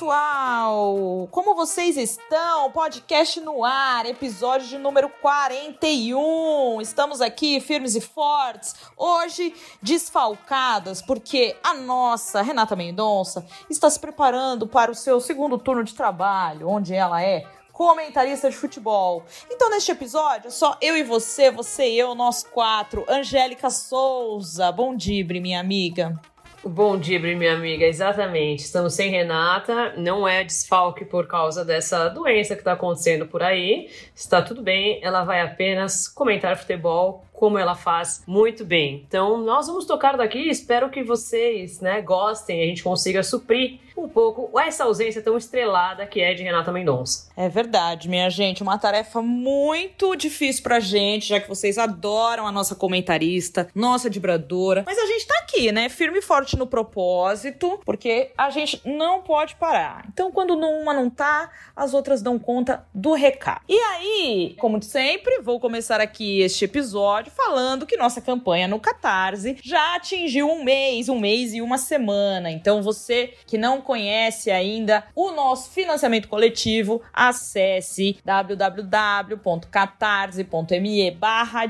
pessoal! Como vocês estão? Podcast no ar, episódio de número 41. Estamos aqui firmes e fortes, hoje desfalcadas, porque a nossa Renata Mendonça está se preparando para o seu segundo turno de trabalho, onde ela é comentarista de futebol. Então, neste episódio, é só eu e você, você e eu, nós quatro. Angélica Souza. Bom dia, minha amiga. Bom dia, minha amiga. Exatamente. Estamos sem Renata. Não é desfalque por causa dessa doença que está acontecendo por aí. Está tudo bem. Ela vai apenas comentar futebol como ela faz muito bem. Então, nós vamos tocar daqui. Espero que vocês, né, gostem. A gente consiga suprir um pouco essa ausência tão estrelada que é de Renata Mendonça. É verdade, minha gente. Uma tarefa muito difícil pra gente, já que vocês adoram a nossa comentarista, nossa vibradora. Mas a gente tá aqui, né? Firme e forte no propósito, porque a gente não pode parar. Então, quando uma não tá, as outras dão conta do recado. E aí, como sempre, vou começar aqui este episódio falando que nossa campanha no Catarse já atingiu um mês, um mês e uma semana. Então, você que não conhece ainda o nosso financiamento coletivo, acesse www.catarse.me barra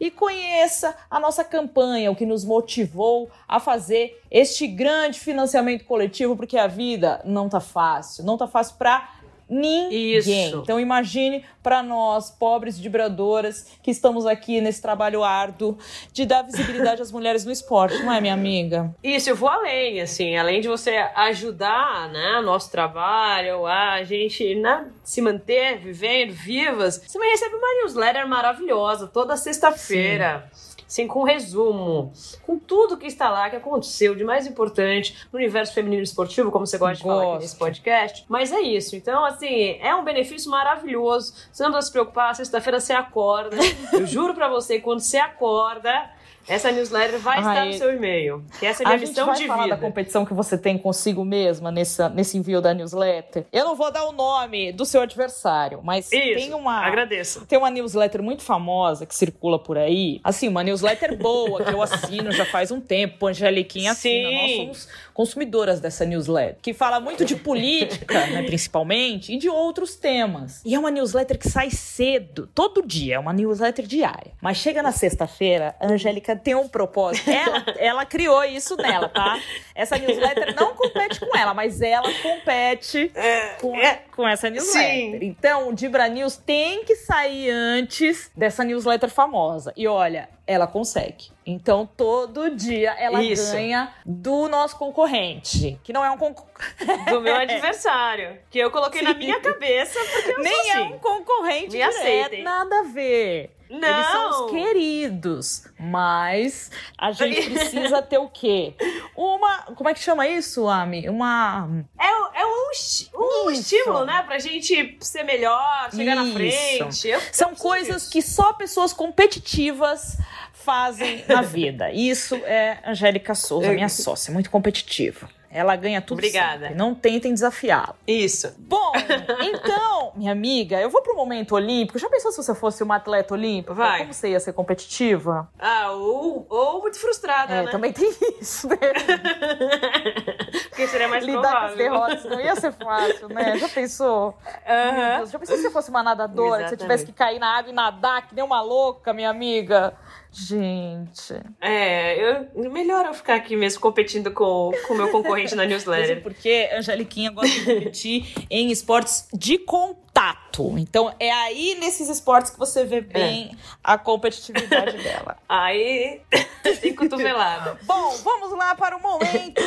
e conheça a nossa campanha, o que nos motivou a fazer este grande financiamento coletivo, porque a vida não tá fácil, não tá fácil para Ninguém. Isso. Então imagine para nós, pobres vibradoras, que estamos aqui nesse trabalho árduo de dar visibilidade às mulheres no esporte, não é, minha amiga? Isso, eu vou além, assim, além de você ajudar, né, nosso trabalho, a gente, né, se manter vivendo, vivas, você vai receber uma newsletter maravilhosa toda sexta-feira assim, com resumo, com tudo que está lá, que aconteceu de mais importante no universo feminino esportivo, como você gosta de falar aqui nesse podcast. Mas é isso. Então, assim, é um benefício maravilhoso. Você não precisa se preocupar, sexta-feira você acorda. Eu juro para você, quando você acorda, essa newsletter vai Ai, estar no seu e-mail. Que essa é a minha a missão de falar da competição que você tem consigo mesma nessa, nesse envio da newsletter. Eu não vou dar o nome do seu adversário, mas Isso, tem uma. Agradeço. Tem uma newsletter muito famosa que circula por aí. Assim, uma newsletter boa que eu assino já faz um tempo. Angeliquinha assina. Nós somos consumidoras dessa newsletter. Que fala muito de política, né, principalmente, e de outros temas. E é uma newsletter que sai cedo, todo dia. É uma newsletter diária. Mas chega na sexta-feira, a Angélica tem um propósito. Ela, ela criou isso nela, tá? Essa newsletter não compete com ela, mas ela compete é, com, é, com essa newsletter. Sim. Então, o Dibra News tem que sair antes dessa newsletter famosa. E olha, ela consegue. Então, todo dia ela Isso. ganha do nosso concorrente, que não é um concorrente. Do meu adversário, que eu coloquei Sim. na minha cabeça porque eu Nem é assim. um concorrente Me direto, aceitem. nada a ver. Não. Eles são os queridos. Mas a gente precisa ter o quê? Uma. Como é que chama isso, Ami? Uma. É, é um, um estímulo, né? Pra gente ser melhor, chegar isso. na frente. Eu, são coisas disso. que só pessoas competitivas fazem na vida. Isso é Angélica Souza, minha sócia, muito competitiva. Ela ganha tudo Obrigada. Sempre. Não tentem desafiá-la. Isso. Bom, então, minha amiga, eu vou pro momento olímpico. Já pensou se você fosse uma atleta olímpica? Vai. Como você ia ser competitiva? Ah, ou, ou muito frustrada, é, né? também tem isso, né? Porque seria mais Lidar provável. com as derrotas não ia ser fácil, né? Já pensou? Uhum. Já pensou se você fosse uma nadadora, que você tivesse que cair na água e nadar que nem uma louca, minha amiga? Gente. É, eu, melhor eu ficar aqui mesmo competindo com o meu concorrente na newsletter. Mesmo porque Angeliquinha gosta de competir em esportes de contato. Então é aí nesses esportes que você vê bem é. a competitividade dela. Aí tem cotovelada. Bom, vamos lá para o momento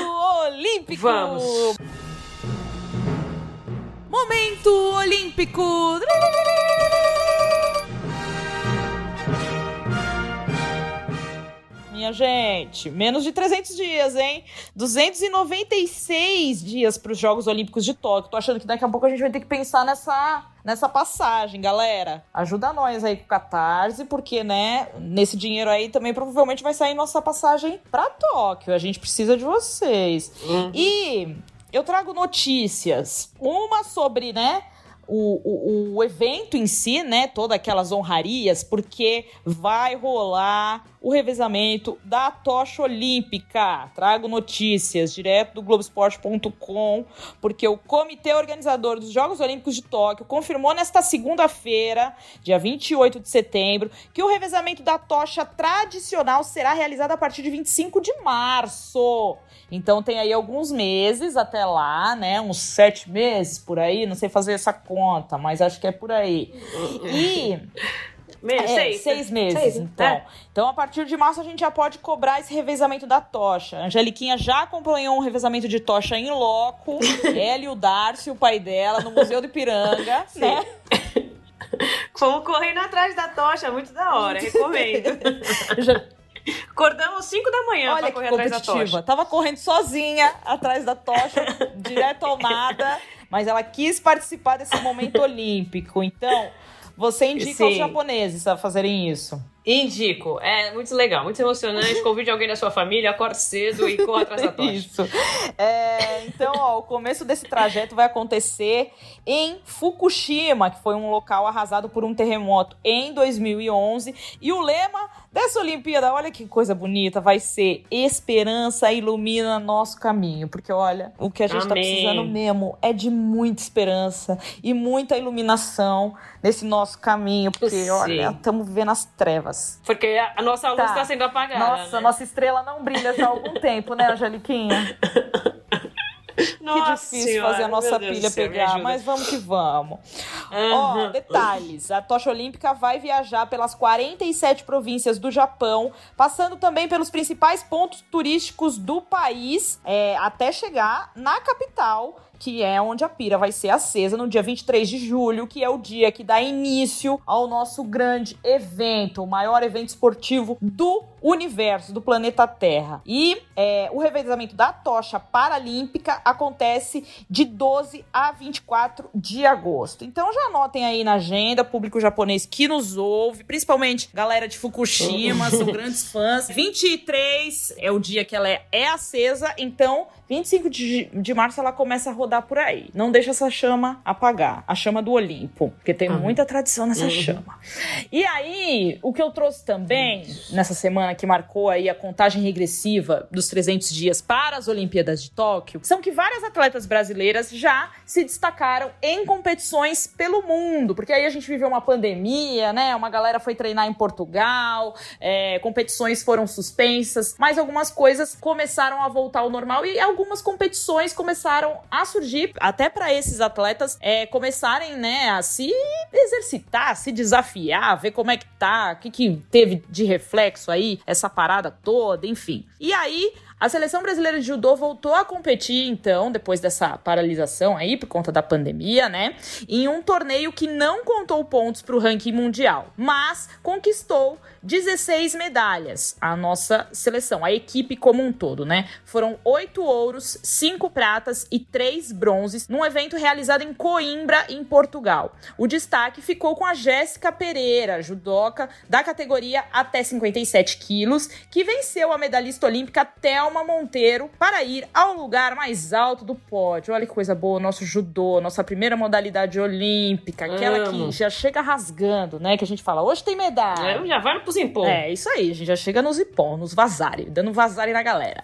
olímpico. Vamos. Momento olímpico. Minha gente. Menos de 300 dias, hein? 296 dias para os Jogos Olímpicos de Tóquio. Tô achando que daqui a pouco a gente vai ter que pensar nessa nessa passagem, galera. Ajuda nós aí com o Catarse, porque, né, nesse dinheiro aí também provavelmente vai sair nossa passagem para Tóquio. A gente precisa de vocês. Uhum. E eu trago notícias. Uma sobre, né, o, o, o, evento em si, né? Todas aquelas honrarias, porque vai rolar o revezamento da tocha olímpica. Trago notícias direto do Globoesporte.com, porque o comitê organizador dos Jogos Olímpicos de Tóquio confirmou nesta segunda-feira, dia 28 de setembro, que o revezamento da tocha tradicional será realizado a partir de 25 de março. Então tem aí alguns meses até lá, né? Uns sete meses por aí, não sei fazer essa conta, mas acho que é por aí. E. é, seis, seis meses, seis, então. É. Então, a partir de março, a gente já pode cobrar esse revezamento da tocha. A Angeliquinha já acompanhou um revezamento de tocha em loco. ela e o Darcy, o pai dela, no Museu do Ipiranga, Sim. né? Fomos correndo atrás da tocha, muito da hora, recomendo. já, Acordamos 5 da manhã Olha pra correr atrás da tocha. Tava correndo sozinha atrás da tocha, direto ao nada, mas ela quis participar desse momento olímpico. Então, você indica Sim. aos japoneses a fazerem isso. Indico. É muito legal, muito emocionante. Convide alguém da sua família, acorde cedo e corra atrás da tocha. Isso. É, então, ó, o começo desse trajeto vai acontecer em Fukushima, que foi um local arrasado por um terremoto em 2011. E o lema dessa Olimpíada, olha que coisa bonita, vai ser Esperança ilumina nosso caminho. Porque, olha, o que a gente tá Amém. tá precisando mesmo é de muita esperança e muita iluminação nesse nosso caminho. Porque, Sim. olha, estamos vivendo as trevas. Porque a nossa luz está tá sendo apagada. Nossa, né? nossa estrela não brilha já há algum tempo, né, Angeliquinha? Nossa que difícil senhora, fazer a nossa pilha céu, pegar, mas vamos que vamos. Uhum. Ó, detalhes: a tocha olímpica vai viajar pelas 47 províncias do Japão, passando também pelos principais pontos turísticos do país, é, até chegar na capital que é onde a pira vai ser acesa no dia 23 de julho, que é o dia que dá início ao nosso grande evento, o maior evento esportivo do universo, do planeta Terra. E é, o revezamento da tocha paralímpica acontece de 12 a 24 de agosto. Então já anotem aí na agenda, público japonês que nos ouve, principalmente galera de Fukushima, são grandes fãs. 23 é o dia que ela é, é acesa, então 25 de, de março ela começa a rodar por aí. Não deixa essa chama apagar, a chama do Olimpo, porque tem uhum. muita tradição nessa uhum. chama. E aí, o que eu trouxe também nessa semana que marcou aí a contagem regressiva dos 300 dias para as Olimpíadas de Tóquio, são que várias atletas brasileiras já se destacaram em competições pelo mundo, porque aí a gente viveu uma pandemia, né? Uma galera foi treinar em Portugal, é, competições foram suspensas, mas algumas coisas começaram a voltar ao normal e algumas competições começaram a surgir até para esses atletas é, começarem, né, a se exercitar, se desafiar, ver como é que tá, o que, que teve de reflexo aí, essa parada toda, enfim. E aí a seleção brasileira de judô voltou a competir, então, depois dessa paralisação aí, por conta da pandemia, né? Em um torneio que não contou pontos para o ranking mundial, mas conquistou 16 medalhas. A nossa seleção, a equipe como um todo, né? Foram oito ouros, cinco pratas e três bronzes num evento realizado em Coimbra, em Portugal. O destaque ficou com a Jéssica Pereira, judoca da categoria até 57 quilos, que venceu a medalhista olímpica Thelma Thelma Monteiro para ir ao lugar mais alto do pódio. Olha que coisa boa, nosso judô, nossa primeira modalidade olímpica, aquela Amo. que já chega rasgando, né? Que a gente fala, hoje tem medalha. É, já vai pros impor. É, isso aí, a gente já chega nos ipom, nos vazare, dando vazare na galera.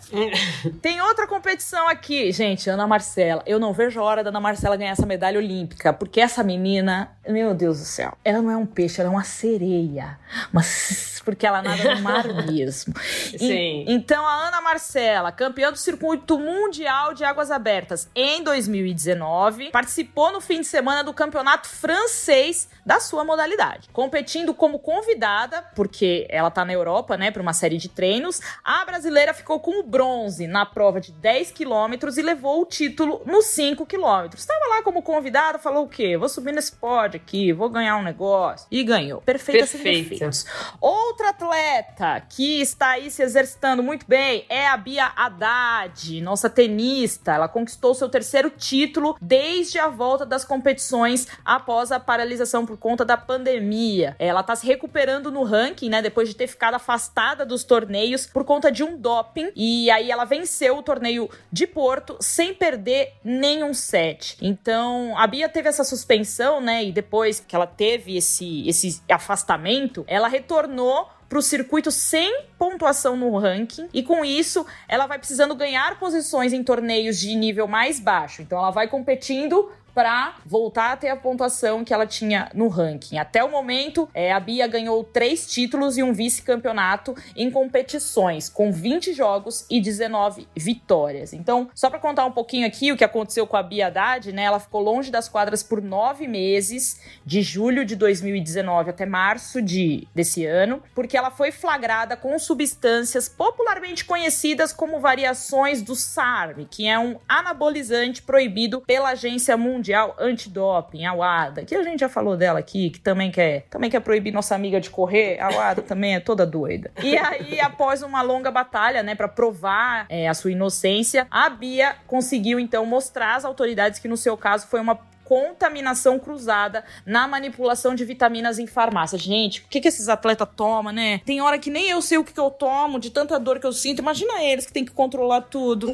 tem outra competição aqui, gente, Ana Marcela. Eu não vejo a hora da Ana Marcela ganhar essa medalha olímpica, porque essa menina, meu Deus do céu, ela não é um peixe, ela é uma sereia. Mas porque ela nada no mar mesmo. Sim. E, então a Ana Marcela Marcela, campeã do circuito mundial de águas abertas em 2019, participou no fim de semana do campeonato francês da sua modalidade, competindo como convidada, porque ela tá na Europa, né, para uma série de treinos. A brasileira ficou com o bronze na prova de 10 quilômetros e levou o título nos 5 quilômetros. Estava lá como convidada, falou o quê? Vou subir nesse pódio aqui, vou ganhar um negócio. E ganhou. Perfeita, Perfeita. sem defeitos. Outra atleta que está aí se exercitando muito bem é a Bia Haddad, nossa tenista. Ela conquistou seu terceiro título desde a volta das competições após a paralisação por conta da pandemia. Ela tá se recuperando no ranking, né? Depois de ter ficado afastada dos torneios por conta de um doping. E aí ela venceu o torneio de Porto sem perder nenhum set. Então, a Bia teve essa suspensão, né? E depois que ela teve esse, esse afastamento, ela retornou para o circuito sem pontuação no ranking e com isso ela vai precisando ganhar posições em torneios de nível mais baixo. Então ela vai competindo para voltar a ter a pontuação que ela tinha no ranking. Até o momento, é, a Bia ganhou três títulos e um vice-campeonato em competições, com 20 jogos e 19 vitórias. Então, só para contar um pouquinho aqui o que aconteceu com a Bia Haddad, né? Ela ficou longe das quadras por nove meses, de julho de 2019 até março de, desse ano, porque ela foi flagrada com substâncias popularmente conhecidas como variações do SARM, que é um anabolizante proibido pela Agência Mundial Mundial Antidoping, a WADA, que a gente já falou dela aqui, que também quer, também quer proibir nossa amiga de correr, a WADA também é toda doida. E aí, após uma longa batalha, né, para provar é, a sua inocência, a Bia conseguiu então mostrar às autoridades que no seu caso foi uma contaminação cruzada na manipulação de vitaminas em farmácia. Gente, o que, que esses atletas tomam, né? Tem hora que nem eu sei o que, que eu tomo, de tanta dor que eu sinto. Imagina eles que tem que controlar tudo.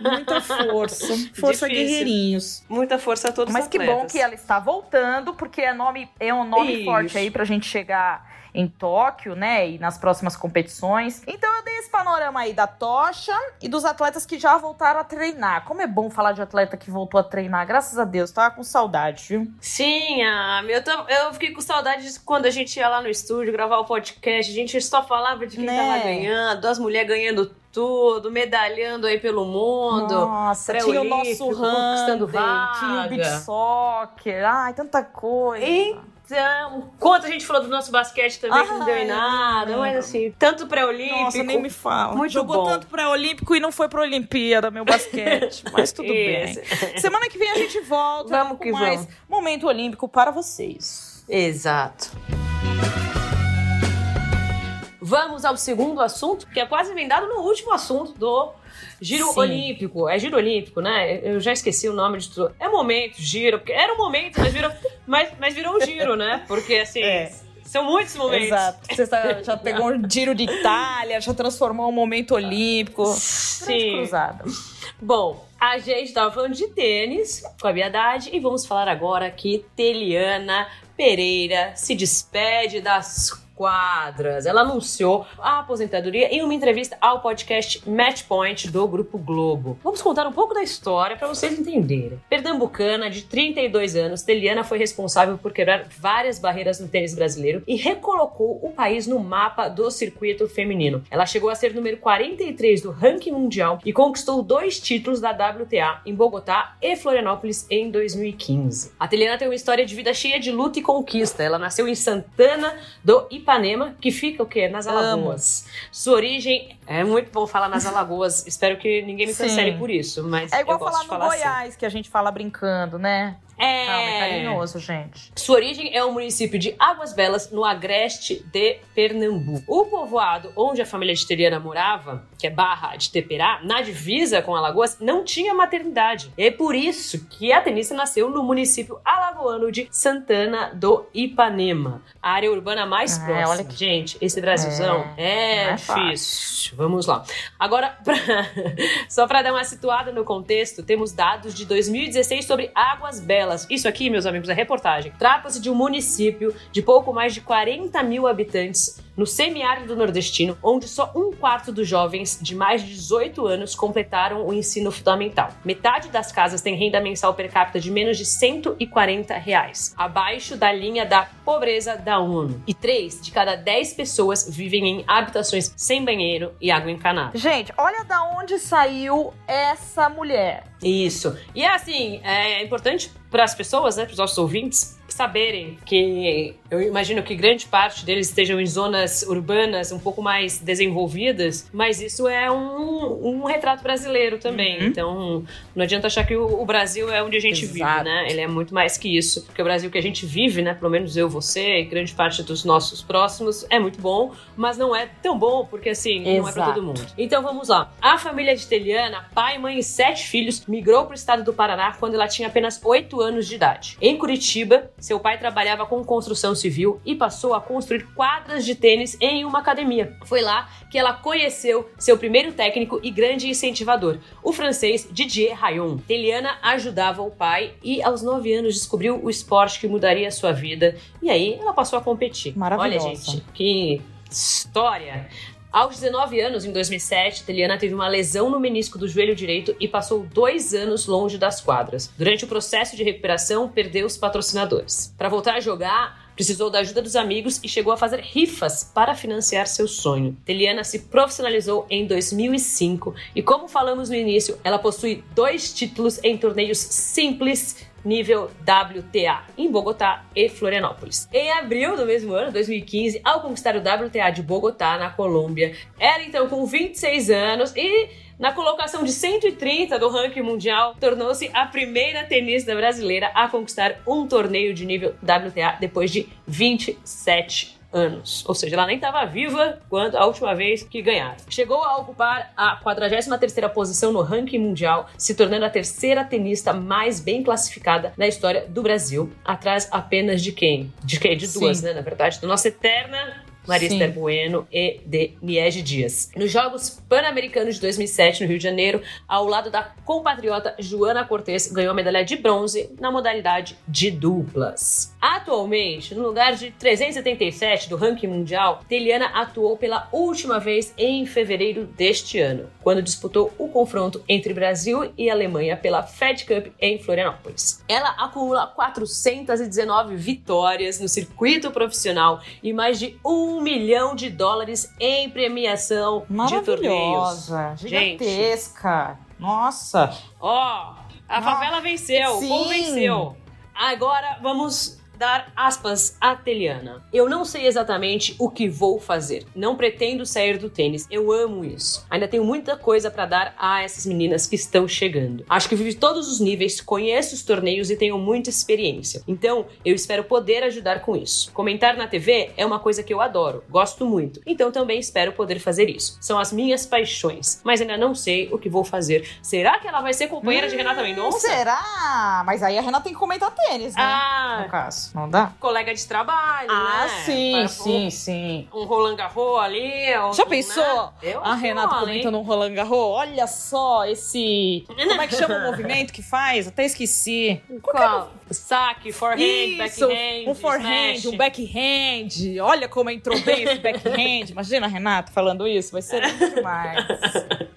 Muita força. Força Difícil. guerreirinhos. Muita força a todos Mas que bom que ela está voltando, porque é, nome, é um nome Isso. forte aí pra gente chegar em Tóquio, né? E nas próximas competições. Então eu dei esse panorama aí da tocha e dos atletas que já voltaram a treinar. Como é bom falar de atleta que voltou a treinar, graças a Deus, tava com saudade, viu? Sim, ah, eu, tô, eu fiquei com saudade de quando a gente ia lá no estúdio gravar o podcast, a gente só falava de quem né? tava ganhando, das mulheres ganhando tudo, medalhando aí pelo mundo. Nossa, tinha o nosso conquistando vaga. tinha o beat soccer, ai, tanta coisa. E então, quanto a gente falou do nosso basquete também, que não deu em nada, mas assim, tanto pré-olímpico. Nossa, nem me fala. Muito Jogou bom. tanto pré-olímpico e não foi pra Olimpíada, meu basquete. mas tudo bem. Semana que vem a gente volta vamos com mais vamos. momento olímpico para vocês. Exato. Vamos ao segundo assunto, que é quase emendado no último assunto do Giro Sim. Olímpico. É Giro Olímpico, né? Eu já esqueci o nome de tudo. É momento, giro, porque era um momento, mas virou, mas, mas virou um giro, né? Porque assim. É. São muitos momentos. Exato. Você tá, já pegou um giro de Itália, já transformou um momento olímpico. Sim. Cruzada. Bom, a gente estava falando de tênis com a Biadade e vamos falar agora que Teliana Pereira se despede das quadras. Ela anunciou a aposentadoria em uma entrevista ao podcast Matchpoint do Grupo Globo. Vamos contar um pouco da história para vocês entenderem. Pernambucana, de 32 anos, Teliana foi responsável por quebrar várias barreiras no tênis brasileiro e recolocou o país no mapa do circuito feminino. Ela chegou a ser número 43 do ranking mundial e conquistou dois títulos da WTA em Bogotá e Florianópolis em 2015. A Teliana tem uma história de vida cheia de luta e conquista. Ela nasceu em Santana do Ipanema Ipanema, que fica o quê? Nas Alagoas. Amo. Sua origem é muito bom falar nas Alagoas. Espero que ninguém me cancele por isso, mas é igual eu falar no falar Goiás, assim. que a gente fala brincando, né? É... Calma, é carinhoso, gente. Sua origem é o município de Águas Belas, no agreste de Pernambuco. O povoado onde a família de Teriana morava, que é Barra de Teperá, na divisa com Alagoas, não tinha maternidade. É por isso que a tenista nasceu no município alagoano de Santana do Ipanema, a área urbana mais Ah, próxima. olha que- Gente, esse Brasilzão é, é fácil. difícil. Vamos lá. Agora, pra- só para dar uma situada no contexto, temos dados de 2016 sobre Águas Belas. Isso aqui, meus amigos, é reportagem. Trata-se de um município de pouco mais de 40 mil habitantes no semiárido nordestino, onde só um quarto dos jovens de mais de 18 anos completaram o ensino fundamental. Metade das casas tem renda mensal per capita de menos de 140 reais, abaixo da linha da pobreza da ONU. E 3 de cada 10 pessoas vivem em habitações sem banheiro e água encanada. Gente, olha da onde saiu essa mulher. Isso. E é assim, é importante para as pessoas, né, para os nossos ouvintes, saberem que eu imagino que grande parte deles estejam em zonas urbanas um pouco mais desenvolvidas, mas isso é um, um retrato brasileiro também. Uhum. Então, não adianta achar que o, o Brasil é onde a gente Exato. vive, né? Ele é muito mais que isso. Porque o Brasil que a gente vive, né? Pelo menos eu, você e grande parte dos nossos próximos, é muito bom, mas não é tão bom porque, assim, Exato. não é para todo mundo. Então, vamos lá. A família de Teliana, pai, mãe e sete filhos, migrou para o estado do Paraná quando ela tinha apenas oito anos de idade. Em Curitiba, seu pai trabalhava com construção civil e passou a construir quadras de tênis em uma academia. Foi lá que ela conheceu seu primeiro técnico e grande incentivador, o francês Didier Rayon. Teliana ajudava o pai e aos 9 anos descobriu o esporte que mudaria sua vida e aí ela passou a competir. Maravilhosa. Olha, gente, que história! Aos 19 anos, em 2007, Teliana teve uma lesão no menisco do joelho direito e passou dois anos longe das quadras. Durante o processo de recuperação, perdeu os patrocinadores. Para voltar a jogar, precisou da ajuda dos amigos e chegou a fazer rifas para financiar seu sonho. Teliana se profissionalizou em 2005 e, como falamos no início, ela possui dois títulos em torneios simples nível WTA em Bogotá e Florianópolis. Em abril do mesmo ano, 2015, ao conquistar o WTA de Bogotá, na Colômbia, ela então com 26 anos e na colocação de 130 do ranking mundial, tornou-se a primeira tenista brasileira a conquistar um torneio de nível WTA depois de 27 anos. Ou seja, ela nem estava viva quando a última vez que ganharam. Chegou a ocupar a 43ª posição no ranking mundial, se tornando a terceira tenista mais bem classificada na história do Brasil, atrás apenas de quem? De quem? De duas, Sim. né, na verdade, da nossa eterna Esther Bueno e de Niege Dias. Nos Jogos Pan-Americanos de 2007, no Rio de Janeiro, ao lado da compatriota Joana Cortes, ganhou a medalha de bronze na modalidade de duplas. Atualmente, no lugar de 377 do ranking mundial, Teliana atuou pela última vez em fevereiro deste ano, quando disputou o confronto entre Brasil e Alemanha pela Fed Cup em Florianópolis. Ela acumula 419 vitórias no circuito profissional e mais de um um milhão de dólares em premiação de torneios. Gigantesca. Gente. Nossa. Ó, a favela venceu, Sim. o povo venceu. Agora vamos dar aspas a Teliana. Eu não sei exatamente o que vou fazer. Não pretendo sair do tênis. Eu amo isso. Ainda tenho muita coisa para dar a essas meninas que estão chegando. Acho que vivi todos os níveis, conheço os torneios e tenho muita experiência. Então, eu espero poder ajudar com isso. Comentar na TV é uma coisa que eu adoro, gosto muito. Então, também espero poder fazer isso. São as minhas paixões, mas ainda não sei o que vou fazer. Será que ela vai ser companheira hum, de Renata Mendonça? Será? Mas aí a Renata tem que comentar tênis, né? Ah, no caso. Não dá? Colega de trabalho, ah, né? sim, Para sim, um, sim. Um Roland Garros ali. Já pensou? Né? a Renata comentando um Roland Garros? Olha só esse... Como é que chama o movimento que faz? Até esqueci. Qual? Saque, forehand, Isso, backhand. Um forehand, smash. um backhand. Olha como entrou bem esse backhand. Imagina a Renata falando isso, vai ser muito demais.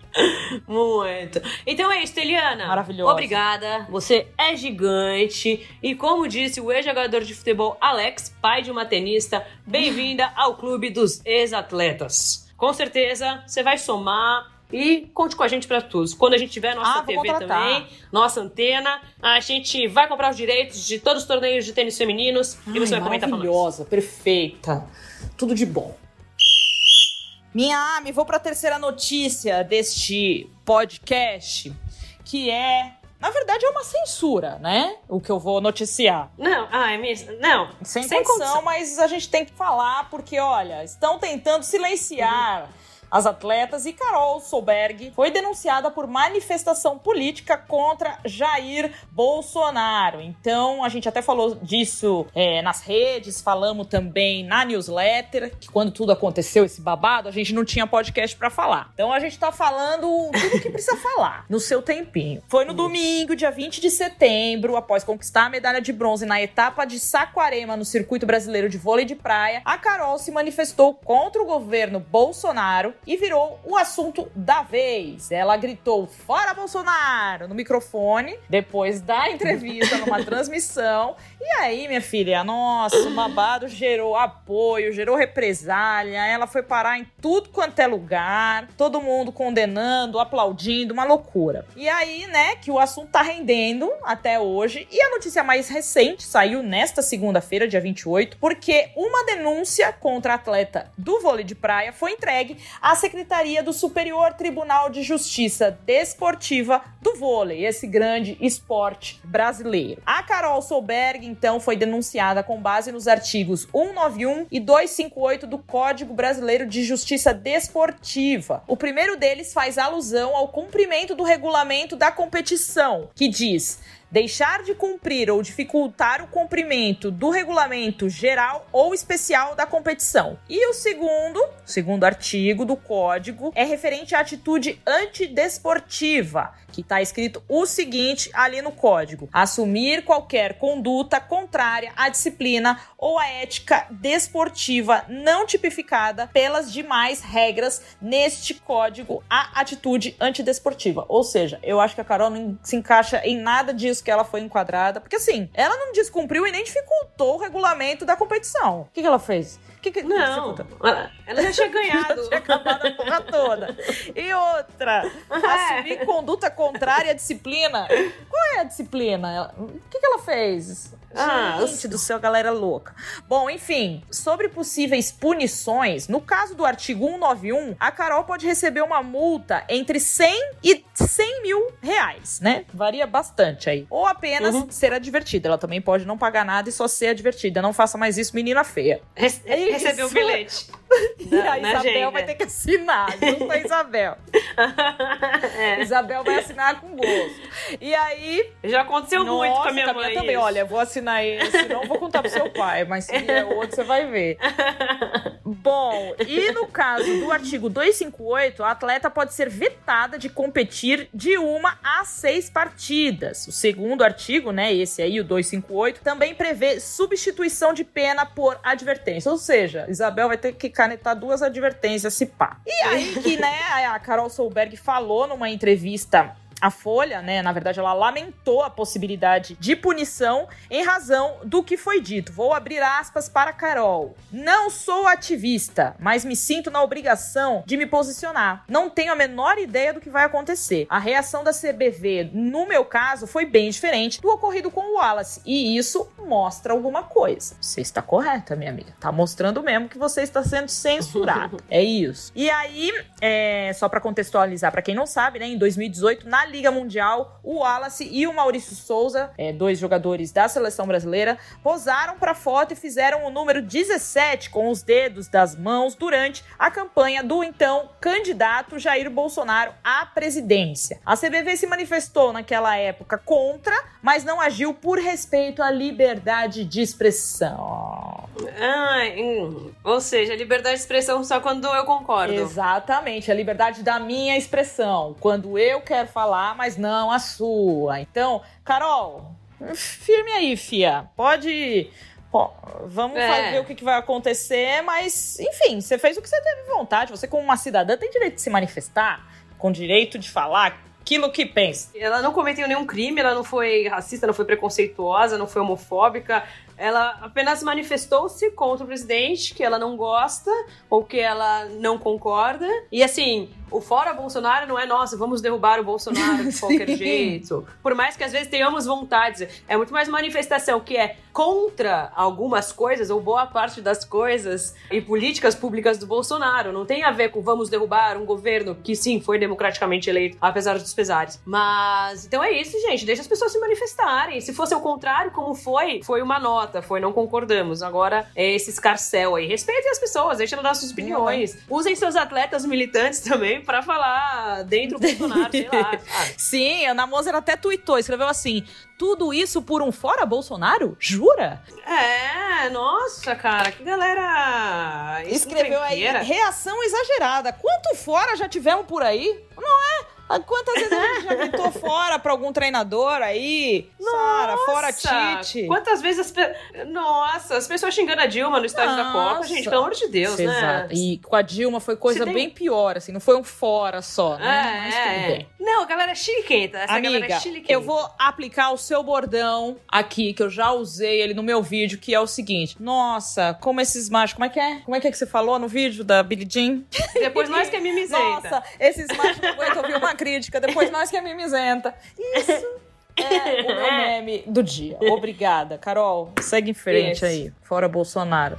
Muito. Então é isso, Eliana. Maravilhoso. Obrigada. Você é gigante. E como disse o ex-jogador de futebol Alex, pai de uma tenista, bem-vinda ao clube dos ex-atletas. Com certeza você vai somar e conte com a gente para tudo. Quando a gente tiver nossa ah, TV também, nossa antena, a gente vai comprar os direitos de todos os torneios de tênis femininos Ai, e você vai comentar pra nós. Maravilhosa, perfeita. Tudo de bom. Minha Ami, vou para a terceira notícia deste podcast, que é na verdade, é uma censura, né? O que eu vou noticiar. Não, ah, é mesmo. Não. Sem, Sem condição, mas a gente tem que falar, porque, olha, estão tentando silenciar. Uhum as atletas, e Carol Solberg foi denunciada por manifestação política contra Jair Bolsonaro. Então, a gente até falou disso é, nas redes, falamos também na newsletter, que quando tudo aconteceu, esse babado, a gente não tinha podcast para falar. Então, a gente tá falando tudo que precisa falar no seu tempinho. Foi no domingo, dia 20 de setembro, após conquistar a medalha de bronze na etapa de Saquarema no Circuito Brasileiro de Vôlei de Praia, a Carol se manifestou contra o governo Bolsonaro e virou o assunto da vez. Ela gritou: Fora Bolsonaro! no microfone, depois da entrevista, numa transmissão. E aí, minha filha, nossa, o babado gerou apoio, gerou represália. Ela foi parar em tudo quanto é lugar, todo mundo condenando, aplaudindo, uma loucura. E aí, né, que o assunto tá rendendo até hoje. E a notícia mais recente saiu nesta segunda-feira, dia 28, porque uma denúncia contra a atleta do vôlei de praia foi entregue à Secretaria do Superior Tribunal de Justiça Desportiva do Vôlei, esse grande esporte brasileiro. A Carol Solberg, então, foi denunciada com base nos artigos 191 e 258 do Código Brasileiro de Justiça Desportiva. O primeiro deles faz alusão ao cumprimento do regulamento da competição, que diz deixar de cumprir ou dificultar o cumprimento do regulamento geral ou especial da competição. E o segundo, segundo artigo do código, é referente à atitude antidesportiva, que está escrito o seguinte ali no código: assumir qualquer conduta contrária à disciplina ou à ética desportiva não tipificada pelas demais regras neste código a atitude antidesportiva. Ou seja, eu acho que a Carol não se encaixa em nada disso que ela foi enquadrada, porque assim, ela não descumpriu e nem dificultou o regulamento da competição. O que, que ela fez? Que que, não, ela já tinha ganhado. já tinha acabado a porra toda. E outra, é. assumir conduta contrária à disciplina. Qual é a disciplina? O que, que ela fez? Ah, Gente do céu, galera louca. Bom, enfim, sobre possíveis punições, no caso do artigo 191, a Carol pode receber uma multa entre 100 e 100 mil reais, né? Varia bastante aí. Ou apenas uhum. ser advertida. Ela também pode não pagar nada e só ser advertida. Não faça mais isso, menina feia. É recebeu o bilhete. e a Isabel agenda. vai ter que assinar, junto a Isabel. é. Isabel vai assinar com gosto. E aí. Já aconteceu nossa, muito com a minha mãe. Também, olha, vou assinar esse, não vou contar pro seu pai, mas se vier outro, você vai ver. Bom, e no caso do artigo 258, a atleta pode ser vetada de competir de uma a seis partidas. O segundo artigo, né, esse aí, o 258, também prevê substituição de pena por advertência. Ou seja, Isabel vai ter que canetar duas advertências, se pá. E aí que, né, a Carol Solberg falou numa entrevista a Folha, né, na verdade, ela lamentou a possibilidade de punição em razão do que foi dito. Vou abrir aspas para Carol. Não sou ativista, mas me sinto na obrigação de me posicionar. Não tenho a menor ideia do que vai acontecer. A reação da CBV, no meu caso, foi bem diferente do ocorrido com o Wallace, e isso mostra alguma coisa. Você está correta, minha amiga. Tá mostrando mesmo que você está sendo censurado. é isso. E aí, é, só para contextualizar para quem não sabe, né, em 2018, na Liga Mundial, o Wallace e o Maurício Souza, é, dois jogadores da seleção brasileira, posaram para foto e fizeram o número 17 com os dedos das mãos durante a campanha do então candidato Jair Bolsonaro à presidência. A CBV se manifestou naquela época contra, mas não agiu por respeito à liberdade de expressão. Ah, ou seja, liberdade de expressão só quando eu concordo. Exatamente, a liberdade da minha expressão. Quando eu quero falar mas não a sua. Então, Carol, firme aí, fia. Pode. vamos é. ver o que, que, vai acontecer, mas, enfim, você fez o que você teve vontade. Você, como uma cidadã, tem direito de se manifestar, com direito de falar aquilo que pensa. Ela não cometeu nenhum crime, ela não foi racista, não foi preconceituosa, não foi homofóbica. Ela apenas manifestou-se contra o presidente, que ela não gosta ou que ela não concorda. E assim, o fora Bolsonaro não é nossa, vamos derrubar o Bolsonaro de qualquer jeito. Por mais que às vezes tenhamos vontades, é muito mais manifestação que é contra algumas coisas ou boa parte das coisas e políticas públicas do Bolsonaro. Não tem a ver com vamos derrubar um governo que sim foi democraticamente eleito, apesar dos pesares. Mas então é isso, gente. Deixa as pessoas se manifestarem. Se fosse o contrário, como foi, foi uma nota, foi não concordamos. Agora é esse escarcel aí. Respeitem as pessoas, deixem dar suas opiniões. Usem seus atletas militantes também para falar dentro do Bolsonaro, sei lá. Sim, a Ana Moser até tweetou, escreveu assim: tudo isso por um fora Bolsonaro? Jura? É, nossa, cara, que galera. Escreveu aí reação exagerada. Quanto fora já tivemos por aí? Não é? Ah, quantas vezes a gente já gritou fora pra algum treinador aí? Sara, fora Tite. Quantas vezes as pe... Nossa, as pessoas xingando a Dilma no estádio Nossa. da Copa, gente, pelo amor de Deus, né? Exato. E com a Dilma foi coisa tem... bem pior, assim, não foi um fora só, né? É, Mas tudo é. bem. Não, galera é chiliquenta. Essa Amiga, galera é chiliquenta. eu vou aplicar o seu bordão aqui, que eu já usei ele no meu vídeo, que é o seguinte. Nossa, como esses machos... Como é que é? Como é que, é que você falou no vídeo da Billie Jean? Depois nós que é mimizenta. Nossa, esses machos não aguentam ouvir uma crítica, depois nós que é mimizenta. Isso é o meu meme do dia. Obrigada. Carol, segue em frente Isso. aí. Fora Bolsonaro.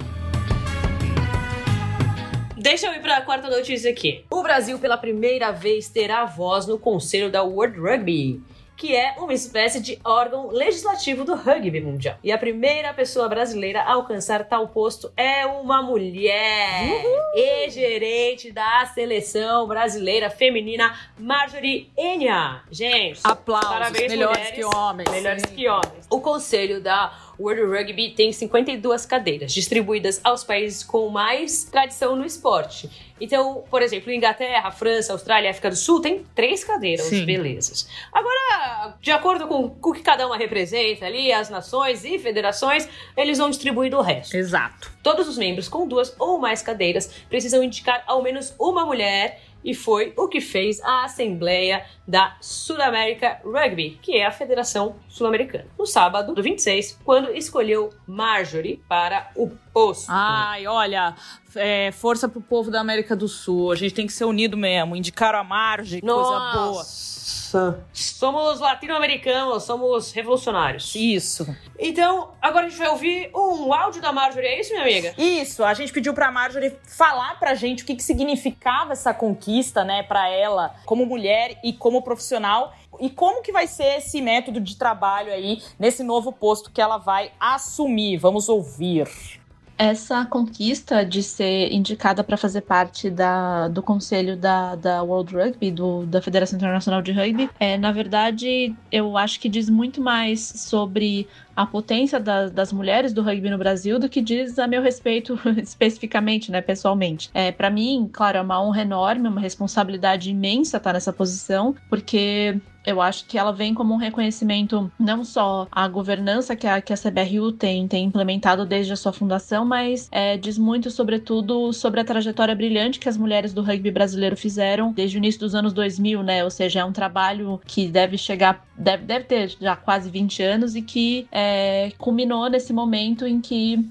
Deixa eu ir para a quarta notícia aqui. O Brasil, pela primeira vez, terá voz no conselho da World Rugby que é uma espécie de órgão legislativo do rugby mundial. E a primeira pessoa brasileira a alcançar tal posto é uma mulher e gerente da seleção brasileira feminina, Marjorie Enya. Gente, aplausos, parabéns, melhores mulheres, que homens. Melhores sim. que homens. O conselho da World Rugby tem 52 cadeiras, distribuídas aos países com mais tradição no esporte. Então, por exemplo, Inglaterra, França, Austrália e África do Sul tem três cadeiras, Sim. belezas. Agora, de acordo com o que cada uma representa ali, as nações e federações, eles vão distribuir o resto. Exato. Todos os membros com duas ou mais cadeiras precisam indicar ao menos uma mulher e foi o que fez a Assembleia da Sul-América Rugby, que é a Federação Sul-Americana, no sábado do 26, quando escolheu Marjorie para o posto. Ai, olha, é, força pro povo da América do Sul. A gente tem que ser unido mesmo. Indicaram a Marjorie, coisa boa. Somos latino-americanos, somos revolucionários. Isso. Então, agora a gente vai ouvir um áudio da Marjorie, é isso, minha amiga? Isso, a gente pediu pra Marjorie falar pra gente o que, que significava essa conquista, né, pra ela, como mulher e como profissional. E como que vai ser esse método de trabalho aí nesse novo posto que ela vai assumir? Vamos ouvir essa conquista de ser indicada para fazer parte da, do conselho da, da World Rugby, do, da Federação Internacional de Rugby, é, na verdade, eu acho que diz muito mais sobre a potência da, das mulheres do rugby no Brasil do que diz a meu respeito especificamente, né, pessoalmente. É, para mim, claro, é uma honra enorme, uma responsabilidade imensa estar nessa posição, porque eu acho que ela vem como um reconhecimento não só à governança que a, que a CBRU tem, tem implementado desde a sua fundação, mas é, diz muito, sobretudo, sobre a trajetória brilhante que as mulheres do rugby brasileiro fizeram desde o início dos anos 2000, né? Ou seja, é um trabalho que deve chegar, deve, deve ter já quase 20 anos e que é, culminou nesse momento em que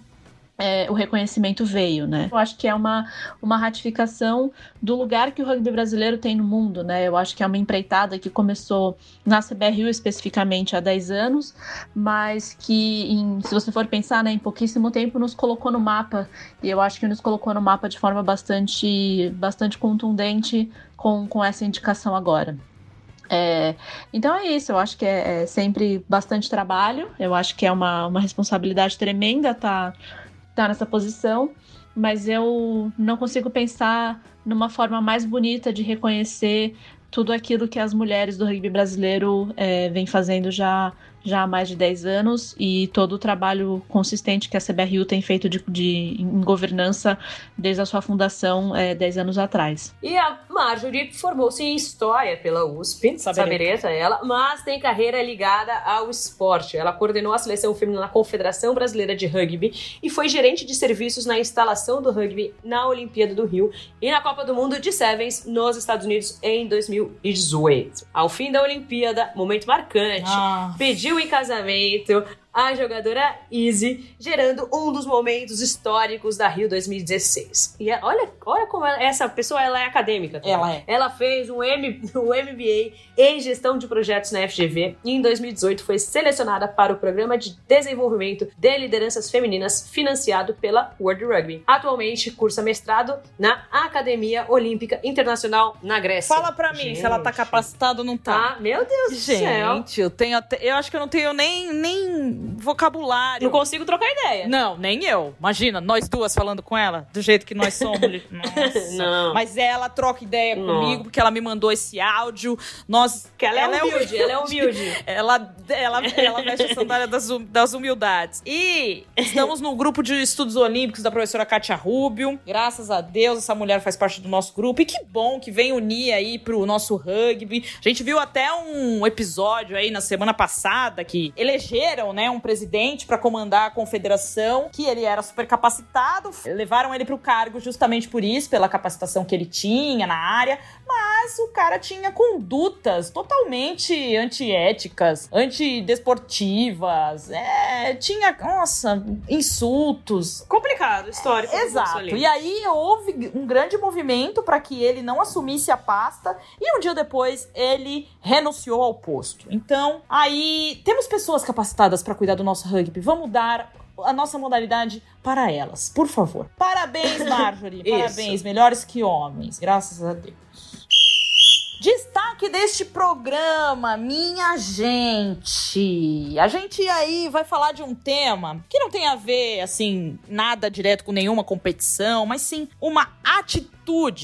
é, o reconhecimento veio, né? Eu acho que é uma, uma ratificação do lugar que o rugby brasileiro tem no mundo, né? Eu acho que é uma empreitada que começou na CBRU especificamente há 10 anos, mas que, em, se você for pensar, né, em pouquíssimo tempo nos colocou no mapa, e eu acho que nos colocou no mapa de forma bastante, bastante contundente com, com essa indicação agora. É, então é isso, eu acho que é, é, sempre bastante trabalho, eu acho que é uma, uma responsabilidade tremenda estar. Tá, tá nessa posição, mas eu não consigo pensar numa forma mais bonita de reconhecer tudo aquilo que as mulheres do rugby brasileiro é, vem fazendo já já há mais de 10 anos e todo o trabalho consistente que a CBRU tem feito de, de em governança desde a sua fundação é, 10 anos atrás. E a Marjorie formou-se em História pela USP, sabereta ela, mas tem carreira ligada ao esporte. Ela coordenou a seleção feminina na Confederação Brasileira de Rugby e foi gerente de serviços na instalação do rugby na Olimpíada do Rio e na Copa do Mundo de Sevens nos Estados Unidos em 2018. Ao fim da Olimpíada, momento marcante, ah. pediu pediu em casamento a jogadora Izzy, gerando um dos momentos históricos da Rio 2016. E é, olha, olha como ela, essa pessoa ela é acadêmica. Tá? Ela é. Ela fez um, M, um MBA em gestão de projetos na FGV e em 2018 foi selecionada para o programa de desenvolvimento de lideranças femininas financiado pela World Rugby. Atualmente cursa mestrado na Academia Olímpica Internacional na Grécia. Fala pra mim Gente. se ela tá capacitada ou não tá. Ah, meu Deus do céu. Gente, eu tenho até, eu acho que eu não tenho nem, nem vocabulário. Não consigo trocar ideia. Não, nem eu. Imagina, nós duas falando com ela, do jeito que nós somos. Não. Mas ela troca ideia Não. comigo, porque ela me mandou esse áudio. Nós, Que ela, é humilde, ela é humilde. Ela, ela, ela veste a sandália das, hum- das humildades. E estamos no grupo de estudos olímpicos da professora Kátia Rubio. Graças a Deus, essa mulher faz parte do nosso grupo. E que bom que vem unir aí pro nosso rugby. A gente viu até um episódio aí na semana passada que elegeram, né, um presidente para comandar a confederação, que ele era super capacitado. Levaram ele pro cargo justamente por isso, pela capacitação que ele tinha na área. Mas o cara tinha condutas totalmente antiéticas, antidesportivas. É, tinha, nossa, insultos. Complicado, histórico. Exato. ali. E aí houve um grande movimento para que ele não assumisse a pasta e um dia depois ele renunciou ao posto. Então, aí temos pessoas capacitadas para cuidar do nosso rugby. Vamos dar a nossa modalidade para elas, por favor. Parabéns, Marjorie. Parabéns, melhores que homens, graças a Deus. Destaque deste programa, minha gente. A gente aí vai falar de um tema que não tem a ver, assim, nada direto com nenhuma competição, mas sim uma atitude,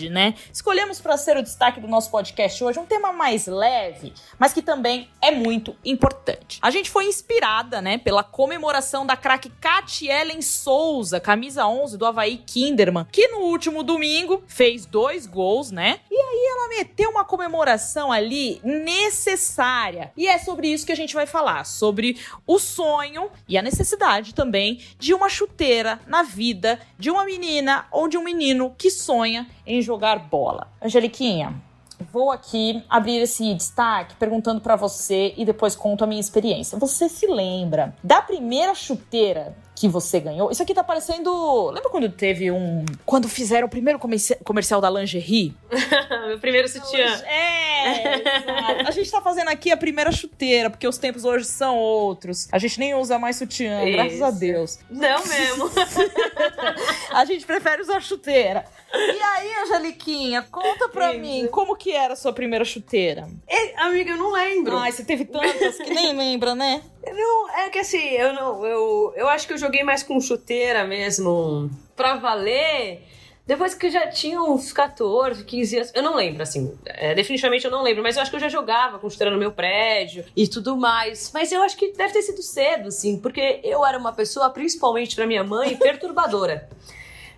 né? Escolhemos para ser o destaque do nosso podcast hoje um tema mais leve, mas que também é muito importante. A gente foi inspirada, né, pela comemoração da craque Kat Ellen Souza, camisa 11 do Havaí Kinderman, que no último domingo fez dois gols, né? E aí ela meteu uma comemoração ali necessária. E é sobre isso que a gente vai falar, sobre o sonho e a necessidade também de uma chuteira na vida de uma menina ou de um menino que sonha em jogar bola. Angeliquinha, Vou aqui abrir esse destaque perguntando pra você e depois conto a minha experiência. Você se lembra da primeira chuteira que você ganhou? Isso aqui tá parecendo. Lembra quando teve um. Quando fizeram o primeiro comerci- comercial da lingerie? Meu primeiro sutiã. É, exato. A gente tá fazendo aqui a primeira chuteira, porque os tempos hoje são outros. A gente nem usa mais sutiã, graças a Isso. Deus. Não mesmo. A gente prefere usar chuteira. E aí, Angeliquinha, conta pra Isso. mim como que era a sua primeira chuteira. É, amiga, eu não lembro. Ai, você teve tantas que nem lembra, né? Não, é que assim, eu não. Eu, eu acho que eu joguei mais com chuteira mesmo. Pra valer. Depois que eu já tinha uns 14, 15 anos. Eu não lembro, assim. é, definitivamente eu não lembro. Mas eu acho que eu já jogava com chuteira no meu prédio e tudo mais. Mas eu acho que deve ter sido cedo, assim. Porque eu era uma pessoa, principalmente pra minha mãe, perturbadora.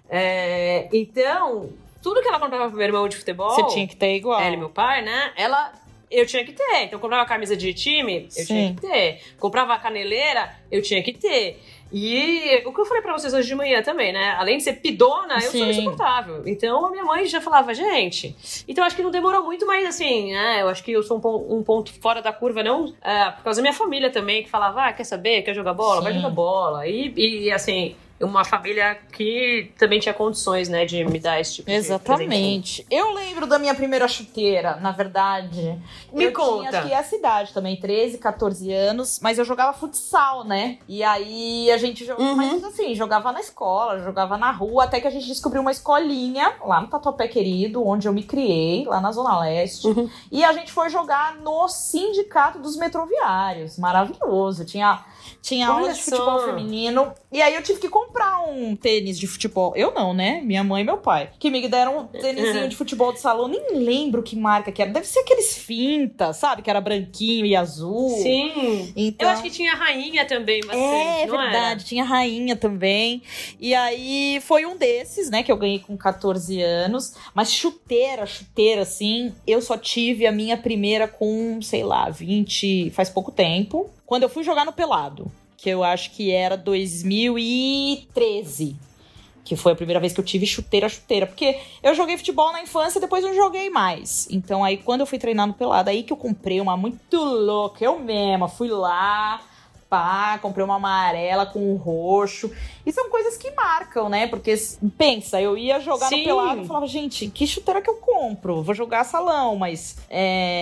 É, então, tudo que ela comprava pro meu irmão de futebol. Você tinha que ter igual. Ela e meu pai, né? Ela. Eu tinha que ter. Então, comprava camisa de time, eu Sim. tinha que ter. Comprava caneleira, eu tinha que ter. E o que eu falei pra vocês hoje de manhã também, né? Além de ser pidona, eu sou Sim. insuportável. Então, a minha mãe já falava, gente. Então, acho que não demorou muito, mas assim, né? Eu acho que eu sou um, um ponto fora da curva, não é, por causa da minha família também, que falava, ah, quer saber? Quer jogar bola? Vai Sim. jogar bola. E, e assim. Uma família que também tinha condições, né, de me dar esse tipo de presente. Exatamente. Eu lembro da minha primeira chuteira, na verdade. Me eu conta. Tinha, acho que essa idade também, 13, 14 anos, mas eu jogava futsal, né? E aí a gente jogava, Uhum. mas assim, jogava na escola, jogava na rua, até que a gente descobriu uma escolinha lá no Tatuapé Querido, onde eu me criei, lá na Zona Leste. Uhum. E a gente foi jogar no Sindicato dos Metroviários. Maravilhoso. Tinha, tinha aula Olha de futebol só. feminino. E aí eu tive que comprar um tênis de futebol. Eu não, né? Minha mãe e meu pai. Que me deram um tênisinho de futebol de salão. Nem lembro que marca que era. Deve ser aqueles finta, sabe? Que era branquinho e azul. Sim. Então... Eu acho que tinha rainha também bastante, É, não era? verdade, tinha rainha também. E aí foi um desses, né, que eu ganhei com 14 anos. Mas chuteira, chuteira, assim, eu só tive a minha primeira com, sei lá, 20, faz pouco tempo. Quando eu fui jogar no Pelado, que eu acho que era 2013. Que foi a primeira vez que eu tive chuteira, chuteira. Porque eu joguei futebol na infância e depois não joguei mais. Então aí, quando eu fui treinar no Pelado, aí que eu comprei uma muito louca. Eu mesma fui lá, pá, comprei uma amarela com um roxo. E são coisas que marcam, né? Porque pensa, eu ia jogar Sim. no pelado e falava, gente, que chuteira que eu compro? Vou jogar salão, mas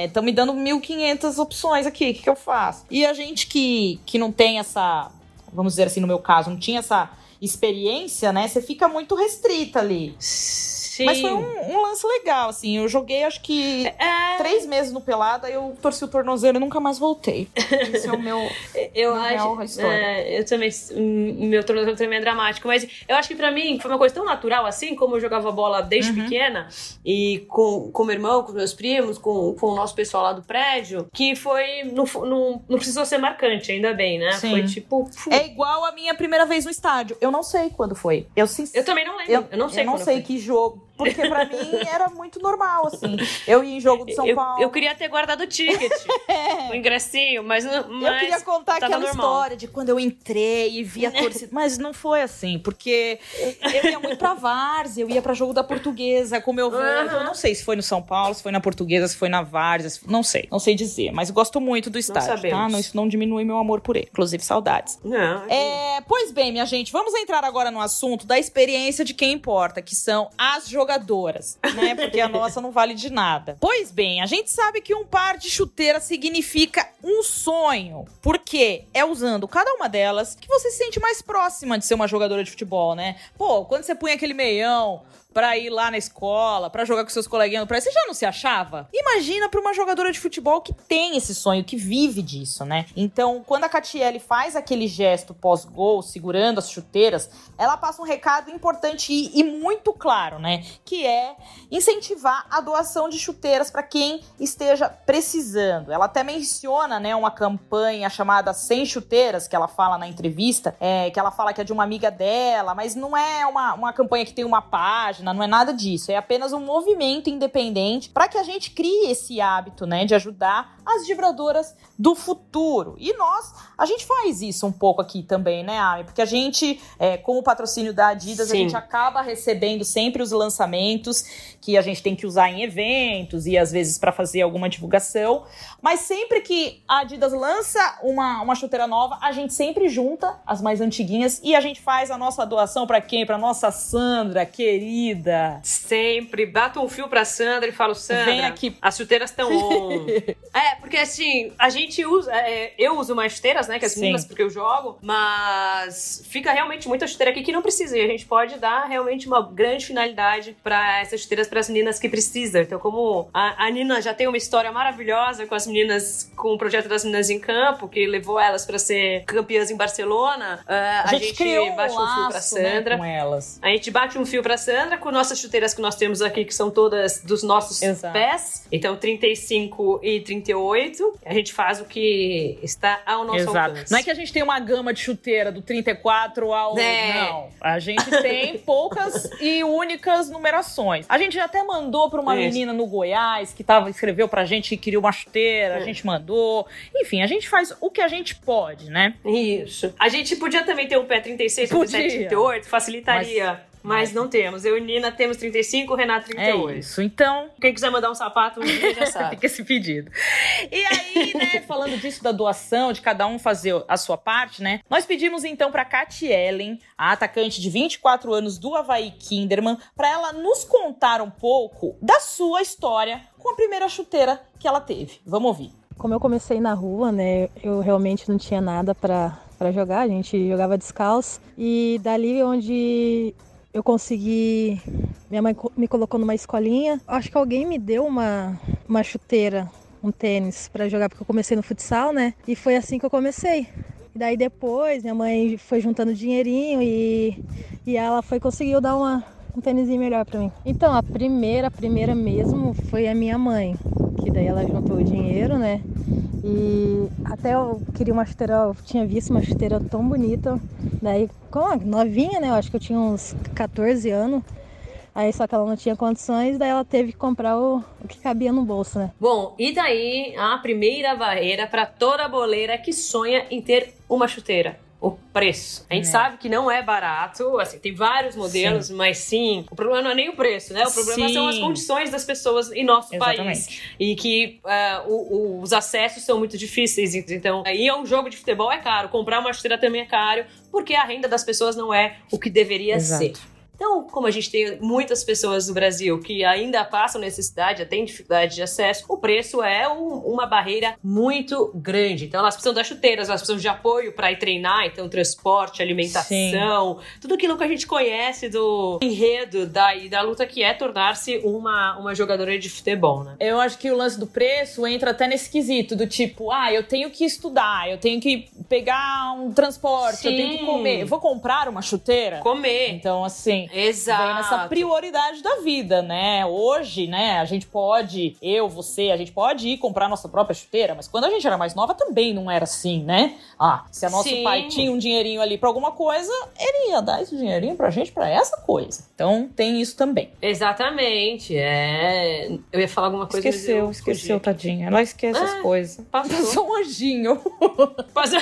estão é, me dando 1.500 opções aqui, o que, que eu faço? E a gente que, que não tem essa, vamos dizer assim, no meu caso, não tinha essa experiência, né? Você fica muito restrita ali. Sim. Mas foi um, um, lance legal, assim. Eu joguei acho que é... três meses no Pelada, eu torci o tornozelo e nunca mais voltei. Esse é o meu. eu meu acho. É, eu também. Meu tornozelo também é dramático. Mas eu acho que pra mim foi uma coisa tão natural assim, como eu jogava bola desde uhum. pequena, e com, com meu irmão, com meus primos, com, com o nosso pessoal lá do prédio, que foi. Não, não, não precisou ser marcante, ainda bem, né? Sim. Foi tipo. É igual a minha primeira vez no estádio. Eu não sei quando foi. Eu, eu também não lembro. Eu, eu não sei Eu não sei foi. que jogo porque pra mim era muito normal, assim. Eu ia em jogo do São eu, Paulo. Eu queria ter guardado o ticket, é. o ingressinho, mas, mas. Eu queria contar aquela normal. história de quando eu entrei e vi a torcida. mas não foi assim, porque eu ia muito pra Várzea, eu ia pra jogo da Portuguesa com meu vô. Uhum. Então, eu não sei se foi no São Paulo, se foi na Portuguesa, se foi na Várzea. Não sei, não sei dizer. Mas gosto muito do estádio, tá? Não, isso não diminui meu amor por ele. Inclusive, saudades. Não. É, pois bem, minha gente, vamos entrar agora no assunto da experiência de quem importa, que são as jogadoras jogadoras, né? Porque a nossa não vale de nada. Pois bem, a gente sabe que um par de chuteiras significa um sonho, porque é usando cada uma delas que você se sente mais próxima de ser uma jogadora de futebol, né? Pô, quando você põe aquele meião, para ir lá na escola, para jogar com seus coleguinhas no prédio, você já não se achava? Imagina para uma jogadora de futebol que tem esse sonho, que vive disso, né? Então, quando a Catiele faz aquele gesto pós-gol, segurando as chuteiras, ela passa um recado importante e, e muito claro, né? Que é incentivar a doação de chuteiras para quem esteja precisando. Ela até menciona, né, uma campanha chamada Sem Chuteiras, que ela fala na entrevista, é, que ela fala que é de uma amiga dela, mas não é uma, uma campanha que tem uma página página, não é nada disso. É apenas um movimento independente para que a gente crie esse hábito, né, de ajudar as vibradoras do futuro. E nós, a gente faz isso um pouco aqui também, né, Ami? Porque a gente, é, com o patrocínio da Adidas, Sim. a gente acaba recebendo sempre os lançamentos que a gente tem que usar em eventos e às vezes para fazer alguma divulgação. Mas sempre que a Adidas lança uma, uma chuteira nova, a gente sempre junta as mais antiguinhas e a gente faz a nossa doação para quem? Para nossa Sandra, querida. Sempre. Bato um fio pra Sandra e falo, Sandra, Vem aqui. as chuteiras estão on. é, porque assim, a gente usa. É, eu uso mais chuteiras, né? Que as meninas, porque eu jogo. Mas fica realmente muita chuteira aqui que não precisa. E a gente pode dar realmente uma grande finalidade para essas chuteiras para as meninas que precisam. Então, como a, a, Nina já tem uma história maravilhosa com as meninas, com o projeto das meninas em campo, que levou elas para ser campeãs em Barcelona, uh, a, a, gente, gente bate um, um fio para Sandra. Né, com elas. A gente bate um fio para Sandra com nossas chuteiras que nós temos aqui, que são todas dos nossos Exato. pés. Então, 35 e 38. A gente faz o que está ao nosso Exato. alcance. Não é que a gente tem uma gama de chuteira do 34 ao. É. Não. A gente tem poucas e únicas numerações. A gente até mandou para uma Isso. menina no Goiás que tava, escreveu pra gente que queria uma chuteira, a é. gente mandou. Enfim, a gente faz o que a gente pode, né? Isso. A gente podia também ter um pé 36, 37, 38, facilitaria. Mas mas não temos. Eu e Nina temos 35, Renato 38. É isso. Então. Quem quiser mandar um sapato, já sabe. Fica esse pedido. E aí, né, falando disso da doação, de cada um fazer a sua parte, né? Nós pedimos então pra Katy Ellen, a atacante de 24 anos do Havaí Kinderman, para ela nos contar um pouco da sua história com a primeira chuteira que ela teve. Vamos ouvir. Como eu comecei na rua, né, eu realmente não tinha nada para para jogar, a gente jogava descalço e dali onde eu consegui. Minha mãe me colocou numa escolinha. Acho que alguém me deu uma, uma chuteira, um tênis para jogar, porque eu comecei no futsal, né? E foi assim que eu comecei. E daí depois minha mãe foi juntando dinheirinho e, e ela foi conseguiu dar uma, um tênisinho melhor para mim. Então a primeira, a primeira mesmo foi a minha mãe, que daí ela juntou o dinheiro, né? E até eu queria uma chuteira, eu tinha visto uma chuteira tão bonita. Daí, como novinha, né? Eu acho que eu tinha uns 14 anos. Aí só que ela não tinha condições, daí ela teve que comprar o, o que cabia no bolso, né? Bom, e daí a primeira barreira para toda boleira que sonha em ter uma chuteira. O preço. A gente É. sabe que não é barato, assim, tem vários modelos, mas sim, o problema não é nem o preço, né? O problema Sim. são as condições das pessoas em nosso país. Exatamente. E que ah, o- o- os acessos são muito difíceis. Então, aí é um jogo de futebol é caro, comprar uma chuteira também é caro, porque a renda das pessoas não é o que deveria Exato. ser. Então, como a gente tem muitas pessoas no Brasil que ainda passam necessidade, têm dificuldade de acesso, o preço é um- uma barreira muito grande. Então, elas precisam das chuteiras, elas precisam de apoio para ir treinar, então transporte, alimentação, tudo aquilo que a gente conhece do enredo da, e da luta que é tornar-se uma, uma jogadora de futebol, né? Eu acho que o lance do preço entra até nesse quesito do tipo, ah, eu tenho que estudar, eu tenho que pegar um transporte, eu tenho que Sim. comer. Eu vou comprar uma chuteira? Comer. Então, assim, Exato. vem nessa prioridade da vida, né? Hoje, né, a gente pode, eu, você, a gente pode ir comprar nossa própria chuteira, mas quando a gente era mais nova também não era assim, né? Ah, se a nosso Sim. pai tinha um dinheirinho ali pra alguma coisa, ele ia dar esse dinheirinho pra gente pra essa coisa. Então, tem isso também. Exatamente. É... Eu ia falar alguma coisa esqueceu, eu esqueceu, tadinha. Ela esquece as Ah, coisas. passou. Passou um anjinho. Passa,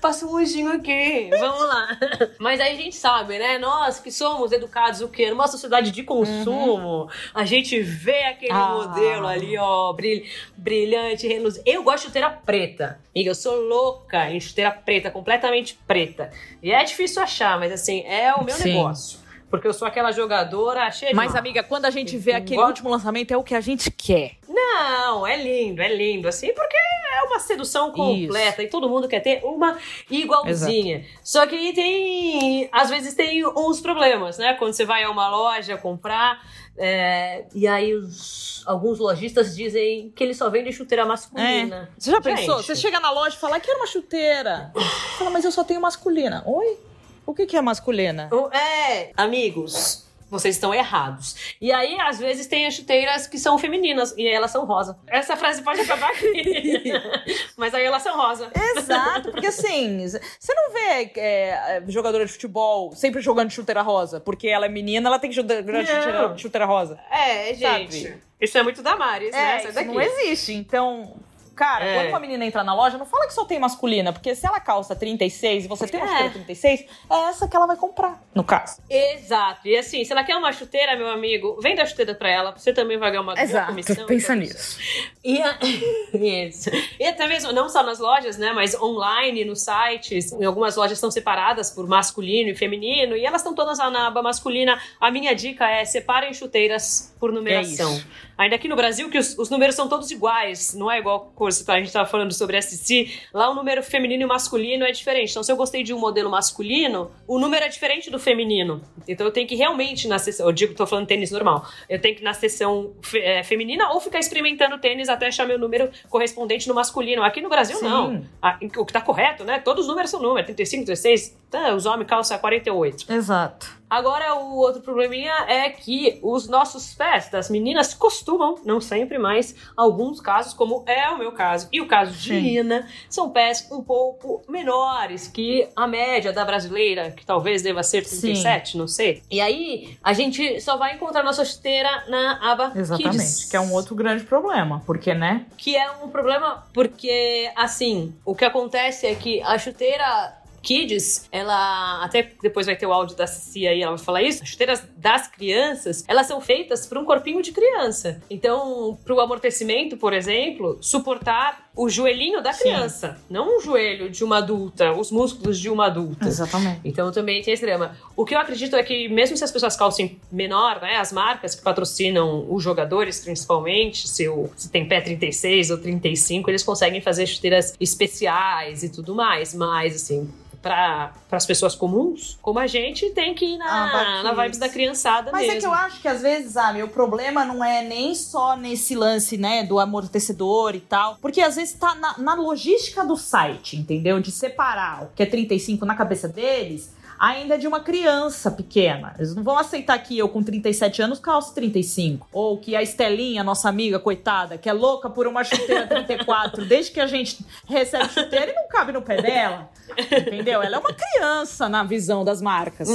passa um anjinho aqui. Vamos lá. Mas aí a gente sabe, né? Nós que somos educados o quê? Numa sociedade de consumo, a gente vê aquele Ah. modelo ali, ó, bril- brilhante, reluzente. Eu gosto de chuteira preta. Amiga, eu sou louca em chuteira preta, completamente preta. E é difícil achar, mas assim, é o meu Sim. negócio. Porque eu sou aquela jogadora cheia de Mas, amiga, quando a gente vê aquele Igual- último lançamento, é o que a gente quer. Não, é lindo, é lindo, assim, porque é uma sedução completa e todo mundo quer ter uma igualzinha. Só que aí tem, às vezes tem uns problemas, né? Quando você vai a uma loja comprar, é, e aí os- alguns lojistas dizem que eles só vendem chuteira masculina. Você já Gente. pensou? Você chega na loja e fala, quero uma chuteira. Fala, mas eu só tenho masculina. Oi? O que, que é masculina? É, amigos, vocês estão errados. E aí, às vezes, tem as chuteiras que são femininas e elas são rosa. Essa frase pode acabar aqui. Mas aí elas são rosa. Exato, porque assim, você não vê é, jogadora de futebol sempre jogando de chuteira rosa, porque ela é menina, ela tem que jogar de chuteira, chuteira rosa. É, gente. Sabe? Isso é muito Damares, né? É, Sai isso daqui. não existe. Então, cara, É. quando uma menina entra na loja, não fala que só tem masculina, porque se ela calça 36 e você tem uma É. chuteira 36, é essa que ela vai comprar, no caso. Exato. E assim, se ela quer uma chuteira, meu amigo, venda a chuteira pra ela. Você também vai ganhar uma boa comissão. pensa Então, nisso. E, a- Isso. e até mesmo, não só nas lojas, né? Mas online, nos sites. Em algumas lojas são separadas por masculino e feminino. E elas estão todas na aba masculina. A minha dica é separem chuteiras por numeração. É isso. Ainda aqui no Brasil, que os, os números são todos iguais. Não é igual a gente estava falando sobre SC. Lá o número feminino e masculino é diferente. Então, se eu gostei de um modelo masculino, o número é diferente do feminino. Então, eu tenho que realmente na sessão. Eu digo, tô falando tênis normal. Eu tenho que ir na sessão fe- é, feminina ou ficar experimentando tênis até achar meu número correspondente no masculino. Aqui no Brasil, Sim. não. Ah, o que tá correto, né? Todos os números são números. 35, 36. Tá, os homens calçam 48. Exato. Agora, o outro probleminha é que os nossos pés das meninas costumam, não sempre, mas alguns casos, como é o meu caso e o caso de Sim. Nina, são pés um pouco menores que a média da brasileira, que talvez deva ser 37, não sei. E aí, a gente só vai encontrar nossa chuteira na aba Exatamente. Kids. Que é um outro grande problema. Porque, né? Que é um problema porque, assim, o que acontece é que a chuteira Kids, ela até depois vai ter o áudio da Cici aí, ela vai falar isso. As chuteiras das crianças, elas são feitas para um corpinho de criança. Então, para o amortecimento, por exemplo, suportar o joelhinho da Sim. criança, não o joelho de uma adulta, os músculos de uma adulta. Exatamente. Então também tem esse drama. O que eu acredito é que, mesmo se as pessoas calcem menor, né, as marcas que patrocinam os jogadores, principalmente, se, o, se tem pé 36 ou 35, eles conseguem fazer chuteiras especiais e tudo mais. Mas, assim, para as pessoas comuns, como a gente, tem que ir Ah, na, baquice. na vibes da criançada Mas mesmo. é que eu acho que às vezes, ah, meu problema não é nem só nesse lance, né, do amortecedor e tal. Porque às vezes tá na, na logística do site, entendeu? De separar o que é 35 na cabeça deles. Ainda é de uma criança pequena. Eles não vão aceitar que eu, com 37 anos, calço 35. Ou que a Estelinha, nossa amiga, coitada, que é louca por uma chuteira 34, desde que a gente recebe chuteira e não cabe no pé dela. Entendeu? Ela é uma criança na visão das marcas.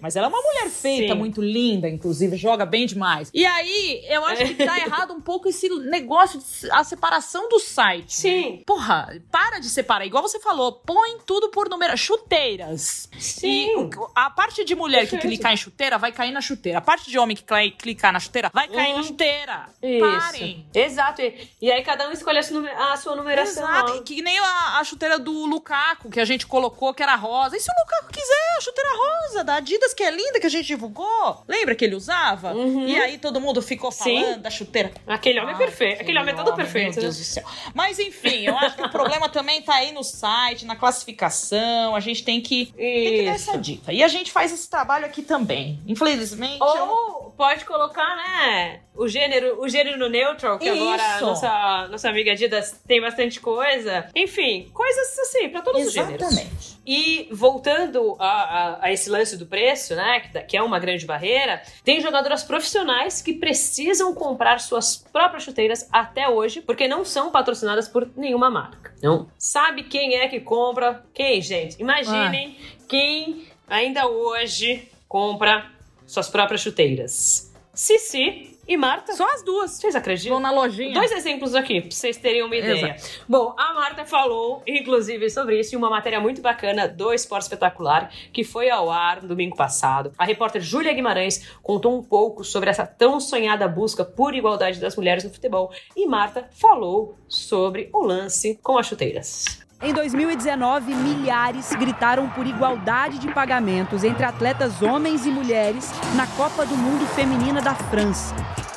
Mas ela é uma mulher feita, Sim. muito linda, inclusive, joga bem demais. E aí, eu acho que tá errado um pouco esse negócio de a separação do site. Sim. Porra, para de separar. Igual você falou, põe tudo por número. Chuteiras. Sim. E a parte de mulher Perfeito. que clicar em chuteira vai cair na chuteira. A parte de homem que clicar na chuteira vai cair uhum. na chuteira. Isso. Parem. Exato. E aí cada um escolhe a sua numeração. Exato. Que nem a, a chuteira do Lukaku, que a gente colocou que era rosa. E se o Lukaku quiser a chuteira rosa da Adidas, que é linda, que a gente divulgou? Lembra que ele usava? Uhum. E aí todo mundo ficou falando Sim. da chuteira. Aquele homem é perfeito. Aquele homem é todo perfeito. Meu Deus do céu. Mas enfim, eu acho que o problema também tá aí no site, na classificação. A gente tem que, tem que dar essa dica. E a gente faz esse trabalho aqui também. Infelizmente. Ou eu... pode colocar, né? O gênero, o gênero neutral, que Isso. agora nossa, nossa amiga Didas tem bastante coisa. Enfim, coisas assim, para todos Exatamente. os gêneros. E voltando a, a, a, esse lance do preço, né? Que, que é uma grande barreira, tem jogadoras profissionais que precisam comprar suas próprias chuteiras até hoje, porque não são patrocinadas por nenhuma marca. Não sabe quem é que compra? Quem, gente? Imaginem ah. quem ainda hoje compra suas próprias chuteiras. Cici e Marta. Só as duas. Vocês acreditam? Vão na lojinha. Dois exemplos aqui, pra vocês terem uma ideia. Exato. Bom, a Marta falou, inclusive, sobre isso em uma matéria muito bacana do Esporte Espetacular, que foi ao ar no domingo passado. A repórter Júlia Guimarães contou um pouco sobre essa tão sonhada busca por igualdade das mulheres no futebol. E Marta falou sobre o lance com as chuteiras. Em 2019, milhares gritaram por igualdade de pagamentos entre atletas homens e mulheres na Copa do Mundo Feminina da França.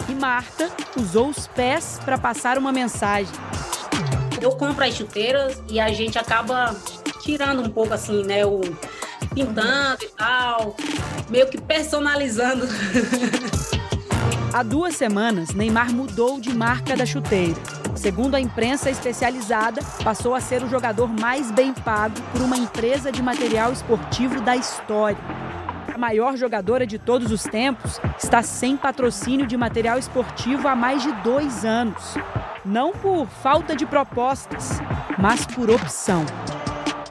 E Marta usou os pés para passar uma mensagem. Eu compro as chuteiras e a gente acaba tirando um pouco assim, né? O pintando e tal, meio que personalizando. Há duas semanas, Neymar mudou de marca da chuteira Segundo a imprensa especializada, passou a ser o jogador mais bem pago por uma empresa de material esportivo da história. A maior jogadora de todos os tempos está sem patrocínio de material esportivo há mais de dois anos. Não por falta de propostas, mas por opção.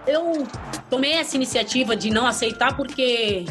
Eu tomei essa iniciativa de não aceitar porque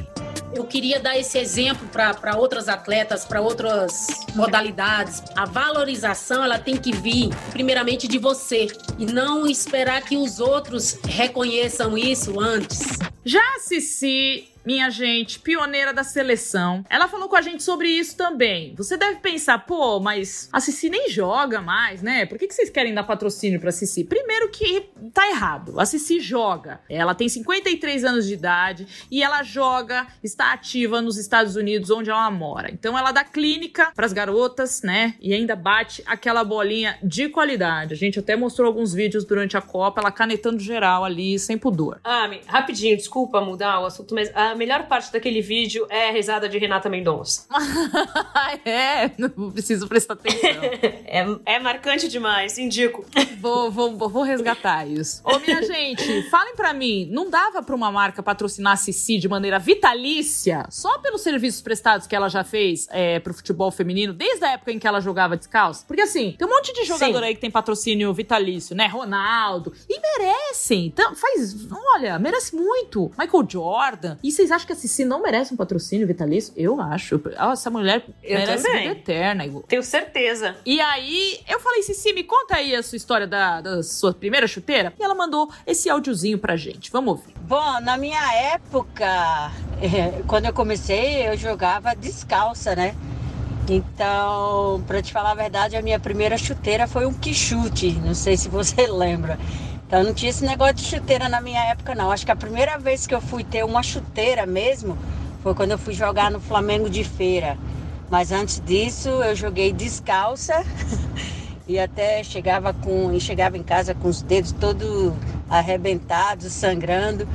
eu queria dar esse exemplo para outras atletas, para outras modalidades. A valorização ela tem que vir primeiramente de você e não esperar que os outros reconheçam isso antes. Já Cici minha gente, pioneira da seleção. Ela falou com a gente sobre isso também. Você deve pensar, pô, mas a Cici nem joga mais, né? Por que, que vocês querem dar patrocínio pra Cici? Primeiro que tá errado. A Cici joga. Ela tem 53 anos de idade e ela joga, está ativa nos Estados Unidos, onde ela mora. Então ela dá clínica pras garotas, né? E ainda bate aquela bolinha de qualidade. A gente até mostrou alguns vídeos durante a Copa, ela canetando geral ali, sem pudor. Ah, rapidinho, desculpa mudar o assunto, mas a melhor parte daquele vídeo é a risada de Renata Mendonça. é, não preciso prestar atenção. é, é marcante demais, indico. Vou, vou, vou resgatar isso. Ô, minha gente, falem para mim, não dava pra uma marca patrocinar a Cici de maneira vitalícia, só pelos serviços prestados que ela já fez é, pro futebol feminino, desde a época em que ela jogava descalço? Porque assim, tem um monte de jogador Sim. aí que tem patrocínio vitalício, né? Ronaldo. E merecem. Então, faz. Olha, merece muito. Michael Jordan. E vocês acham que a Cici não merece um patrocínio vitalício? Eu acho. Essa mulher eu merece também. vida eterna. Tenho certeza. E aí, eu falei, Cici, me conta aí a sua história da, da sua primeira chuteira. E ela mandou esse áudiozinho pra gente. Vamos ouvir. Bom, na minha época, quando eu comecei, eu jogava descalça, né? Então, para te falar a verdade, a minha primeira chuteira foi um quichute. Não sei se você lembra. Então não tinha esse negócio de chuteira na minha época, não. Acho que a primeira vez que eu fui ter uma chuteira mesmo foi quando eu fui jogar no Flamengo de feira. Mas antes disso eu joguei descalça e até chegava com e chegava em casa com os dedos todos arrebentados, sangrando.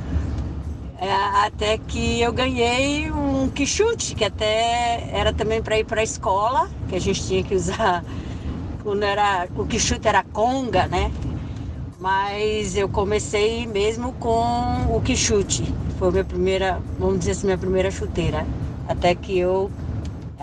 É, até que eu ganhei um quichute, que até era também para ir para a escola, que a gente tinha que usar quando era o quichute era conga, né? Mas eu comecei mesmo com o que chute. Foi minha primeira, vamos dizer assim, minha primeira chuteira. Até que eu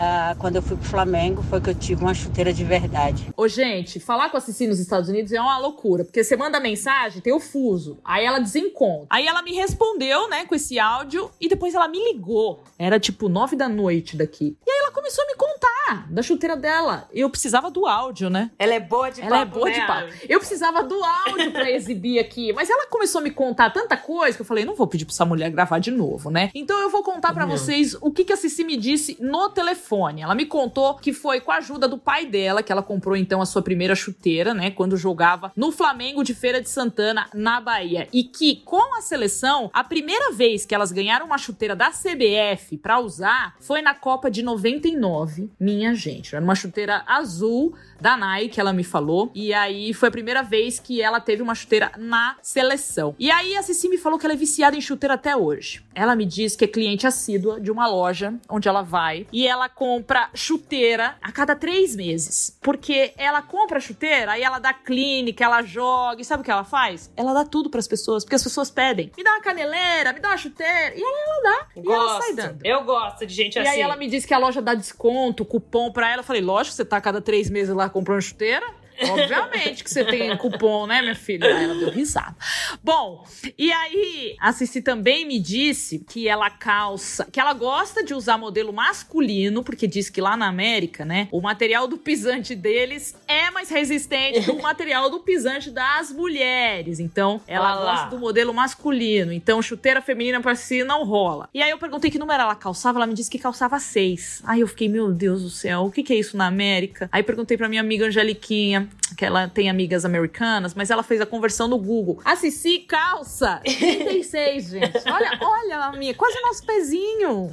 ah, quando eu fui pro Flamengo, foi que eu tive uma chuteira de verdade. Ô, gente, falar com a Cici nos Estados Unidos é uma loucura, porque você manda mensagem, tem o fuso, aí ela desencontra. Aí ela me respondeu, né, com esse áudio, e depois ela me ligou. Era tipo nove da noite daqui. E aí ela começou a me contar da chuteira dela. Eu precisava do áudio, né? Ela é boa de ela papo, é boa né? de papo. Eu precisava do áudio pra exibir aqui, mas ela começou a me contar tanta coisa que eu falei, não vou pedir pra essa mulher gravar de novo, né? Então eu vou contar pra vocês o que, que a Cici me disse no telefone. Ela me contou que foi com a ajuda do pai dela que ela comprou então a sua primeira chuteira, né, quando jogava no Flamengo de Feira de Santana, na Bahia, e que com a seleção, a primeira vez que elas ganharam uma chuteira da CBF pra usar foi na Copa de 99, minha gente. Era uma chuteira azul da Nike, ela me falou. E aí foi a primeira vez que ela teve uma chuteira na seleção. E aí a Cici me falou que ela é viciada em chuteira até hoje. Ela me diz que é cliente assídua de uma loja onde ela vai e ela compra chuteira a cada três meses. Porque ela compra chuteira, aí ela dá clínica, ela joga. E sabe o que ela faz? Ela dá tudo pras pessoas, porque as pessoas pedem. Me dá uma caneleira, me dá uma chuteira. E ela, ela dá. E ela sai Gosto. dando. Eu gosto de gente E assim. aí ela me disse que a loja dá desconto, cupom pra ela. Eu falei, lógico, você tá cada três meses lá comprando chuteira. Obviamente que você tem cupom, né, minha filha? Ela deu risada. Bom, e aí a Cici também me disse que ela calça, que ela gosta de usar modelo masculino, porque diz que lá na América, né, o material do pisante deles é mais resistente do material do pisante das mulheres. Então, ela Olha lá. gosta do modelo masculino. Então, chuteira feminina pra si não rola. E aí eu perguntei que número ela calçava, ela me disse que calçava seis. Aí eu fiquei, meu Deus do céu, o que, que é isso na América? Aí perguntei pra minha amiga Angeliquinha, time. Que ela tem amigas americanas, mas ela fez a conversão no Google. A Cici calça 36, gente. Olha, olha a minha, quase nosso pezinho.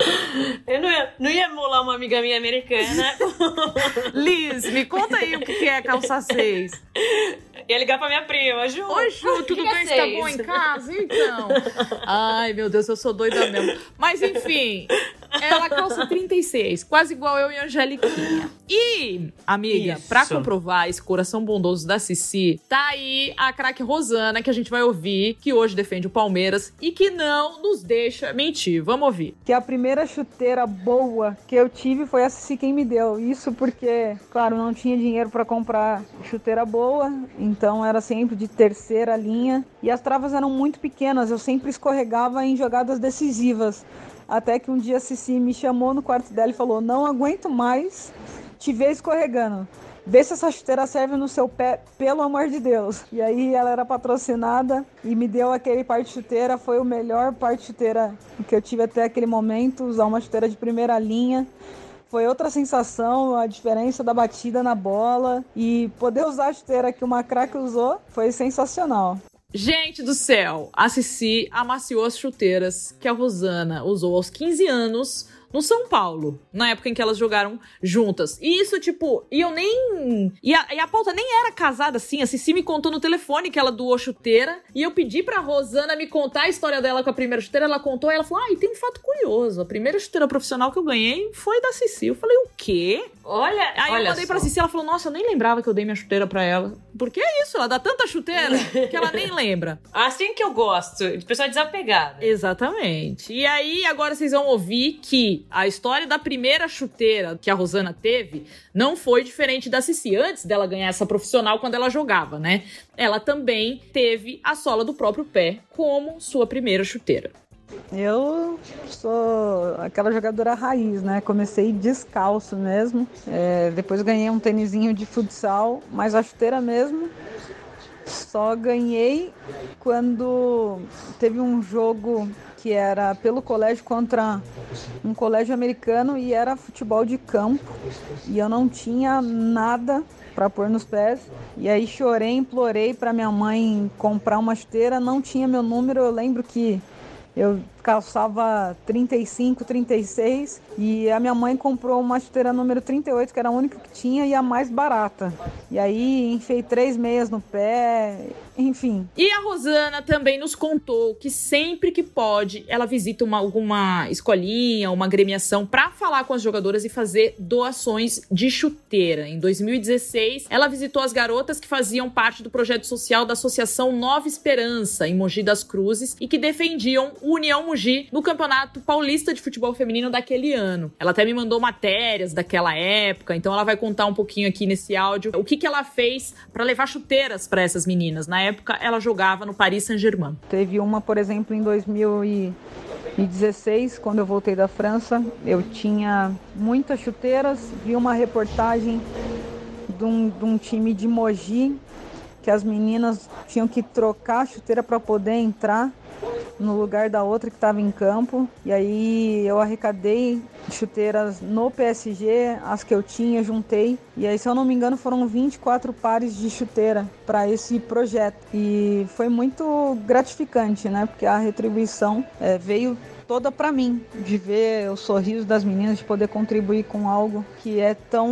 Eu não ia, não ia emular uma amiga minha americana. Liz, me conta aí o que é calça 6. ia ligar pra minha prima, Ju. Oi, Ju, tudo que é bem? Você tá seis? bom em casa? Então. Ai, meu Deus, eu sou doida mesmo. Mas enfim, ela calça 36, quase igual eu e a Angeliquinha. E, amiga, Isso. pra comprovar esse coração bondoso da Cici, tá aí a craque Rosana, que a gente vai ouvir, que hoje defende o Palmeiras e que não nos deixa mentir. Vamos ouvir. que a primeira chuteira boa que eu tive foi a Cici quem me deu. Isso porque, claro, não tinha dinheiro para comprar chuteira boa, então era sempre de terceira linha e as travas eram muito pequenas, eu sempre escorregava em jogadas decisivas. Até que um dia a Cici me chamou no quarto dela e falou: "Não aguento mais te ver escorregando. Vê se essa chuteira serve no seu pé, pelo amor de Deus. E aí ela era patrocinada e me deu aquele par de chuteira. Foi o melhor par de chuteira que eu tive até aquele momento. Usar uma chuteira de primeira linha. Foi outra sensação, a diferença da batida na bola. E poder usar a chuteira que uma craque usou foi sensacional. Gente do céu, a Cici amaciou as chuteiras que a Rosana usou aos 15 anos no São Paulo, na época em que elas jogaram juntas. E isso, tipo, e eu nem. E a, e a pauta nem era casada assim. A Cici me contou no telefone que ela doou chuteira. E eu pedi pra Rosana me contar a história dela com a primeira chuteira. Ela contou e ela falou: Ah, e tem um fato curioso. A primeira chuteira profissional que eu ganhei foi da Cici. Eu falei: O quê? Olha, Aí olha eu mandei só. pra Cici, ela falou, nossa, eu nem lembrava que eu dei minha chuteira pra ela. Porque é isso, ela dá tanta chuteira que ela nem lembra. Assim que eu gosto, de pessoa desapegada. Exatamente. E aí, agora vocês vão ouvir que a história da primeira chuteira que a Rosana teve não foi diferente da Cici. Antes dela ganhar essa profissional quando ela jogava, né? Ela também teve a sola do próprio pé como sua primeira chuteira. Eu sou aquela jogadora raiz, né? Comecei descalço mesmo. É, depois ganhei um tênisinho de futsal, mas a chuteira mesmo só ganhei quando teve um jogo que era pelo colégio contra um colégio americano e era futebol de campo. E eu não tinha nada para pôr nos pés. E aí chorei, implorei para minha mãe comprar uma chuteira, não tinha meu número. Eu lembro que eu calçava 35, 36 e a minha mãe comprou uma chuteira número 38, que era a única que tinha e a mais barata. E aí enfiei três meias no pé, enfim. E a Rosana também nos contou que sempre que pode, ela visita uma, alguma escolinha, uma gremiação para falar com as jogadoras e fazer doações de chuteira. Em 2016, ela visitou as garotas que faziam parte do projeto social da Associação Nova Esperança, em Mogi das Cruzes, e que defendiam União No Campeonato Paulista de Futebol Feminino daquele ano. Ela até me mandou matérias daquela época, então ela vai contar um pouquinho aqui nesse áudio o que, que ela fez para levar chuteiras para essas meninas. Na época, ela jogava no Paris Saint-Germain. Teve uma, por exemplo, em 2016, quando eu voltei da França, eu tinha muitas chuteiras, vi uma reportagem de um, de um time de Mogi que as meninas tinham que trocar a chuteira para poder entrar no lugar da outra que estava em campo. E aí eu arrecadei chuteiras no PSG, as que eu tinha, juntei. E aí, se eu não me engano, foram 24 pares de chuteira para esse projeto. E foi muito gratificante, né? Porque a retribuição é, veio toda para mim, de ver o sorriso das meninas, de poder contribuir com algo que é tão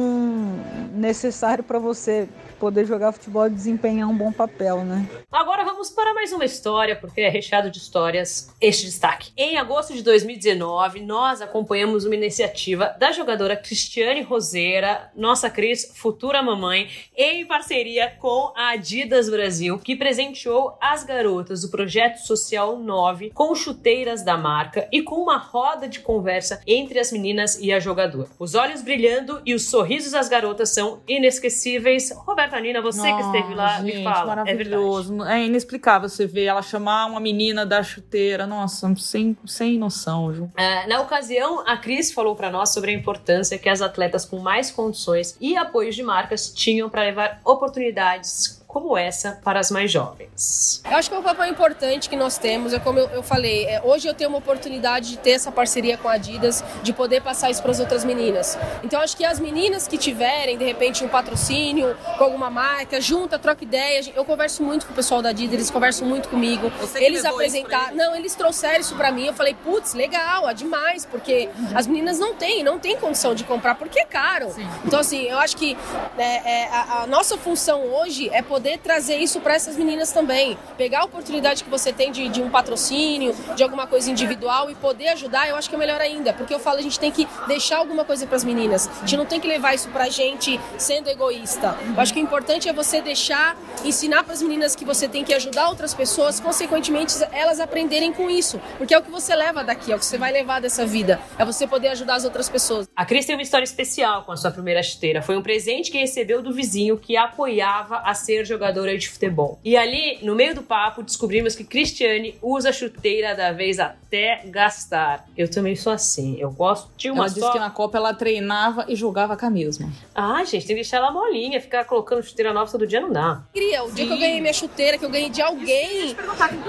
necessário para você poder jogar futebol e desempenhar um bom papel, né? Agora vamos para mais uma história, porque é recheado de histórias este destaque. Em agosto de 2019, nós acompanhamos uma iniciativa da jogadora Cristiane Roseira, nossa Cris, futura mamãe, em parceria com a Adidas Brasil, que presenteou as garotas do projeto social 9 com chuteiras da marca e com uma roda de conversa entre as meninas e a jogadora. Os olhos brilhando e os sorrisos das garotas são inesquecíveis. Roberta Nina, você que esteve lá, gente, me fala. Maravilhoso. É, inexplicável você ver ela chamar uma menina da chuteira. Nossa, sem, sem noção, Ju. É, na ocasião, a Cris falou para nós sobre a importância que as atletas com mais condições e apoios de marcas tinham para levar oportunidades como essa para as mais jovens. Eu acho que é um papel importante que nós temos, é como eu, eu falei, é, hoje eu tenho uma oportunidade de ter essa parceria com a Adidas, de poder passar isso para as outras meninas. Então acho que as meninas que tiverem, de repente, um patrocínio com alguma marca, junta, troca ideia. Eu converso muito com o pessoal da Adidas, eles conversam muito comigo. Eles apresentaram, não, eles trouxeram isso para mim. Eu falei, putz, legal, é demais, porque uhum. as meninas não têm, não têm condição de comprar porque é caro. Sim. Então assim, eu acho que é, é, a, a nossa função hoje é poder poder trazer isso para essas meninas também. Pegar a oportunidade que você tem de, de, um patrocínio, de alguma coisa individual e poder ajudar, eu acho que é melhor ainda. Porque eu falo, a gente tem que deixar alguma coisa para as meninas. A gente não tem que levar isso pra gente sendo egoísta. Eu acho que o importante é você deixar, ensinar para as meninas que você tem que ajudar outras pessoas, consequentemente elas aprenderem com isso. Porque é o que você leva daqui, é o que você vai levar dessa vida. É você poder ajudar as outras pessoas. A Cris tem uma história especial com a sua primeira chuteira. Foi um presente que recebeu do vizinho que a apoiava a ser jogadora de futebol. E ali, no meio do papo, descobrimos que Cristiane usa a chuteira da vez até gastar. Eu também sou assim. Eu gosto de uma ela só... disse que na Copa ela treinava e jogava com a mesma. Ah, gente, tem que deixar ela molinha. Ficar colocando chuteira nova todo dia não dá. Queria, o dia Sim. que eu ganhei minha chuteira, que eu ganhei de alguém.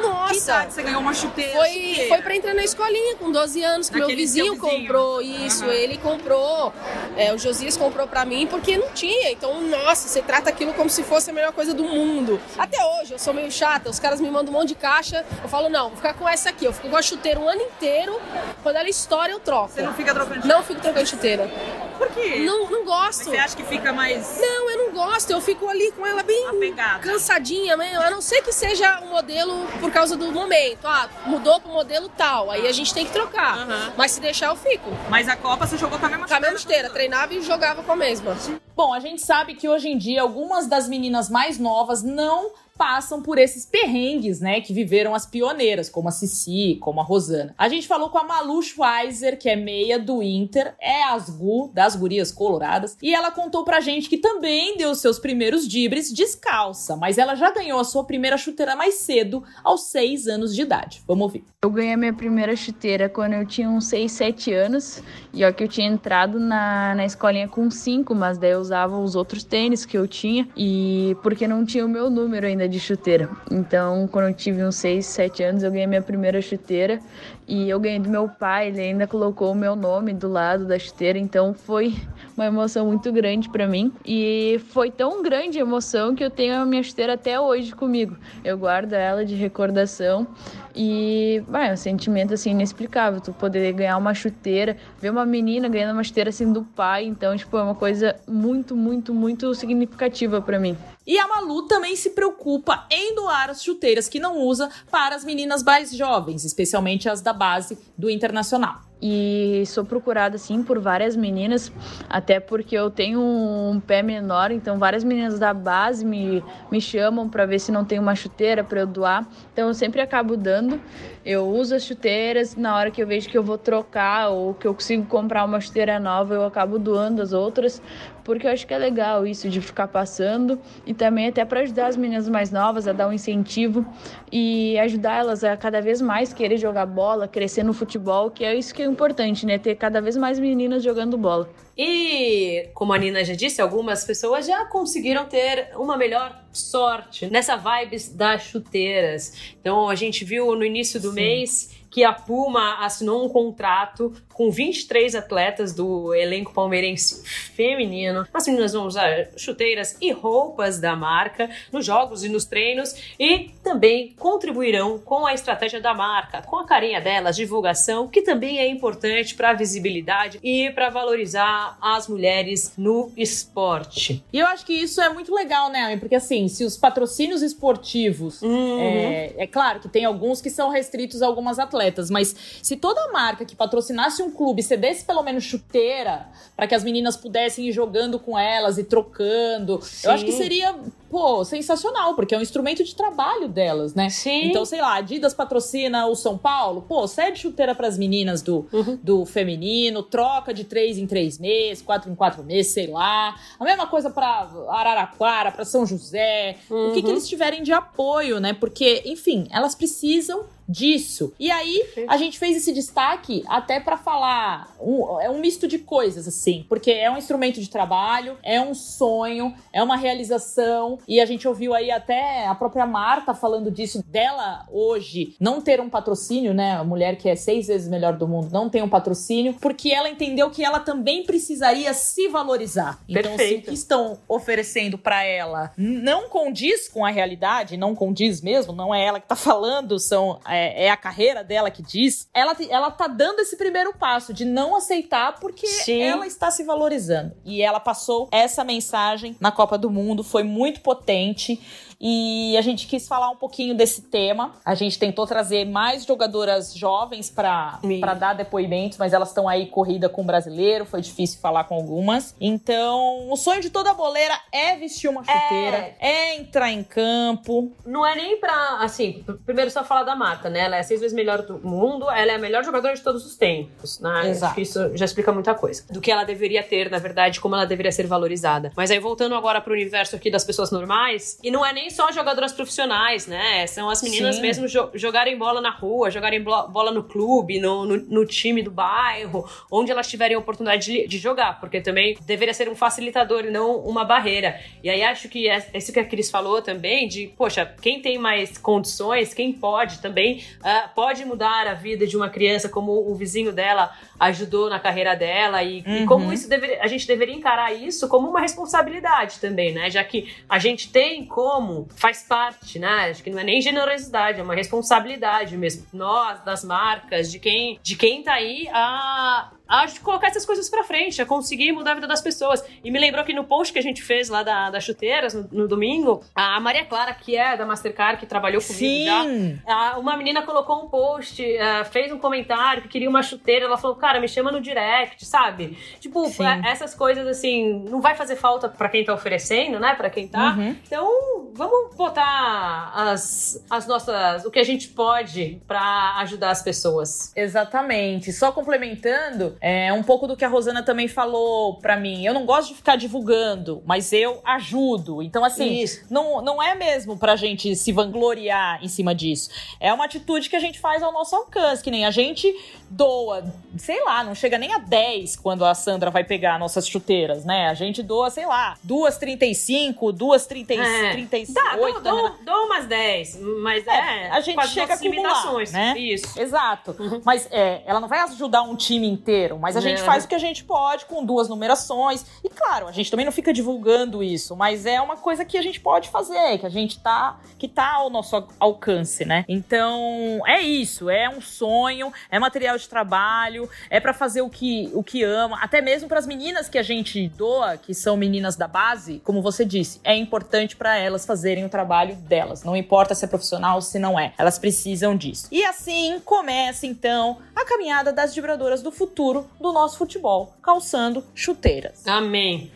Nossa! Que você ganhou uma chuteira? Foi, foi pra entrar na escolinha com 12 anos, que Naquele meu vizinho, vizinho, comprou isso. Uhum. Ele comprou. É, o Josias comprou pra mim porque não tinha. Então, nossa, você trata aquilo como se fosse a melhor coisa do mundo. Até hoje, eu sou meio chata, os caras me mandam um monte de caixa, eu falo, não, vou ficar com essa aqui. Eu fico com a chuteira o ano inteiro, quando ela estoura, eu troco. Você não fica trocando chuteira? Não fico trocando chuteira. Por quê? Não, não gosto. Mas você acha que fica mais. Não, eu não gosto. Eu fico ali com ela bem Apegada. cansadinha mesmo. A não ser que seja o um modelo por causa do momento. Ah, mudou pro modelo tal. Aí a gente tem que trocar. Uhum. Mas se deixar, eu fico. Mas a Copa você jogou com a mesma Com a mesma esteira. Treinava e jogava com a mesma. Bom, a gente sabe que hoje em dia algumas das meninas mais novas não passam por esses perrengues, né, que viveram as pioneiras, como a Cici, como a Rosana. A gente falou com a Malu Schweizer, que é meia do Inter, é asgu das gurias coloradas, e ela contou pra gente que também deu seus primeiros dibres descalça, mas ela já ganhou a sua primeira chuteira mais cedo, aos seis anos de idade. Vamos ouvir. Eu ganhei a minha primeira chuteira quando eu tinha uns 6, 7 anos. E ó, que eu tinha entrado na, na escolinha com 5, mas daí eu usava os outros tênis que eu tinha. E porque não tinha o meu número ainda de chuteira. Então, quando eu tive uns 6, 7 anos, eu ganhei minha primeira chuteira. E eu ganhei do meu pai, ele ainda colocou o meu nome do lado da chuteira, então foi uma emoção muito grande para mim. E foi tão grande a emoção que eu tenho a minha chuteira até hoje comigo. Eu guardo ela de recordação e é um sentimento assim inexplicável. Tu poder ganhar uma chuteira, ver uma menina ganhando uma chuteira assim do pai, então, tipo, é uma coisa muito, muito, muito significativa para mim. E a Malu também se preocupa em doar as chuteiras que não usa para as meninas mais jovens, especialmente as da base do Internacional. E sou procurada assim por várias meninas, até porque eu tenho um pé menor, então várias meninas da base me, me chamam para ver se não tem uma chuteira para eu doar. Então eu sempre acabo dando. Eu uso as chuteiras, na hora que eu vejo que eu vou trocar ou que eu consigo comprar uma chuteira nova, eu acabo doando as outras, porque eu acho que é legal isso de ficar passando e também até para ajudar as meninas mais novas a dar um incentivo e ajudar elas a cada vez mais querer jogar bola, crescer no futebol, que é isso que é importante, né? Ter cada vez mais meninas jogando bola. E, como a Nina já disse, algumas pessoas já conseguiram ter uma melhor sorte nessa vibes das chuteiras. Então, a gente viu no início do Sim. mês que a Puma assinou um contrato com 23 atletas do elenco palmeirense feminino. As meninas vão usar chuteiras e roupas da marca nos jogos e nos treinos e também contribuirão com a estratégia da marca, com a carinha delas, divulgação, que também é importante para a visibilidade e para valorizar as mulheres no esporte. E eu acho que isso é muito legal, né, Porque assim, se os patrocínios esportivos, uhum. é, é claro que tem alguns que são restritos a algumas atletas, mas se toda marca que patrocinasse um clube cedesse pelo menos chuteira para que as meninas pudessem ir jogando com elas e trocando, Sim. eu acho que seria, pô, sensacional, porque é um instrumento de trabalho delas, né? Sim. Então, sei lá, Adidas patrocina o São Paulo, pô, cede chuteira para as meninas do, uhum. do feminino, troca de três em três meses, quatro em quatro meses, sei lá. A mesma coisa para Araraquara, para São José, uhum. o que, que uhum. eles tiverem de apoio, né? Porque, enfim, elas precisam disso. E aí a gente fez esse destaque até para falar um, é um misto de coisas assim, porque é um instrumento de trabalho, é um sonho, é uma realização e a gente ouviu aí até a própria Marta falando disso dela hoje não ter um patrocínio, né? A mulher que é seis vezes melhor do mundo não tem um patrocínio porque ela entendeu que ela também precisaria se valorizar. Então, se o que estão oferecendo para ela não condiz com a realidade, não condiz mesmo, não é ela que tá falando, são é, é, a carreira dela que diz, ela, ela tá dando esse primeiro passo de não aceitar porque Sim. ela está se valorizando. E ela passou essa mensagem na Copa do Mundo, foi muito potente potente e a gente quis falar um pouquinho desse tema. A gente tentou trazer mais jogadoras jovens para dar depoimentos, mas elas estão aí corrida com o brasileiro, foi difícil falar com algumas. Então, o sonho de toda boleira é vestir uma chuteira, é, é entrar em campo. Não é nem pra, assim, primeiro só falar da Marta, né? Ela é seis vezes melhor do mundo, ela é a melhor jogadora de todos os tempos, né? Exato. Acho que isso já explica muita coisa. Do que ela deveria ter, na verdade, como ela deveria ser valorizada. Mas aí, voltando agora pro universo aqui das pessoas normais, e não é nem só jogadoras profissionais, né? São as meninas Sim. mesmo jo jogarem bola na rua, jogarem bola no clube, no, no, no, time do bairro, onde elas tiverem a oportunidade de, de, jogar, porque também deveria ser um facilitador e não uma barreira. E aí acho que é isso que a Cris falou também, de, poxa, quem tem mais condições, quem pode também, uh, pode mudar a vida de uma criança, como o vizinho dela ajudou na carreira dela, e, uhum. e como isso deveria, a gente deveria encarar isso como uma responsabilidade também, né? Já que a gente tem como faz parte, né? Acho que não é nem generosidade, é uma responsabilidade mesmo. Nós, das marcas, de quem, de quem tá aí a, a colocar essas coisas pra frente, a conseguir mudar a vida das pessoas. E me lembrou que no post que a gente fez lá da, das chuteiras, no, no domingo, a Maria Clara, que é da Mastercard, que trabalhou comigo Sim. já, uma menina colocou um post, uh, fez um comentário que queria uma chuteira, ela falou, cara, me chama no direct, sabe? Tipo, Sim. essas coisas assim, não vai fazer falta para quem tá oferecendo, né? Para quem tá. Uhum. Então, vamos botar as, as nossas, o que a gente pode para ajudar as pessoas. Exatamente. Só complementando, isso. É um pouco do que a Rosana também falou pra mim. Eu não gosto de ficar divulgando, mas eu ajudo. Então, assim, Isso. não, não é mesmo pra gente se vangloriar em cima disso. É uma atitude que a gente faz ao nosso alcance, que nem a gente doa, sei lá, não chega nem a 10 quando a Sandra vai pegar nossas chuteiras, né? A gente doa, sei lá, duas 35, duas 30, É. 38. Tá, dou, né? dou, dou umas 10, mas é, a gente com chega acumular, limitações. né? Isso. Exato. Mas é, ela não vai ajudar um time inteiro, mas a gente Não. faz o que a gente pode com duas numerações. E claro, a gente também não fica divulgando isso, mas é uma coisa que a gente pode fazer, que a gente tá que tá ao nosso al- alcance, né? Então, é isso, é um sonho, é material de trabalho, é pra fazer o que o que ama, até mesmo pras meninas que a gente doa, que são meninas da base, como você disse, é importante pra elas fazerem o trabalho delas. Não importa se é profissional ou se não é. Elas precisam disso. E assim começa então a caminhada das vibradoras do futuro do nosso futebol, calçando chuteiras. Amém.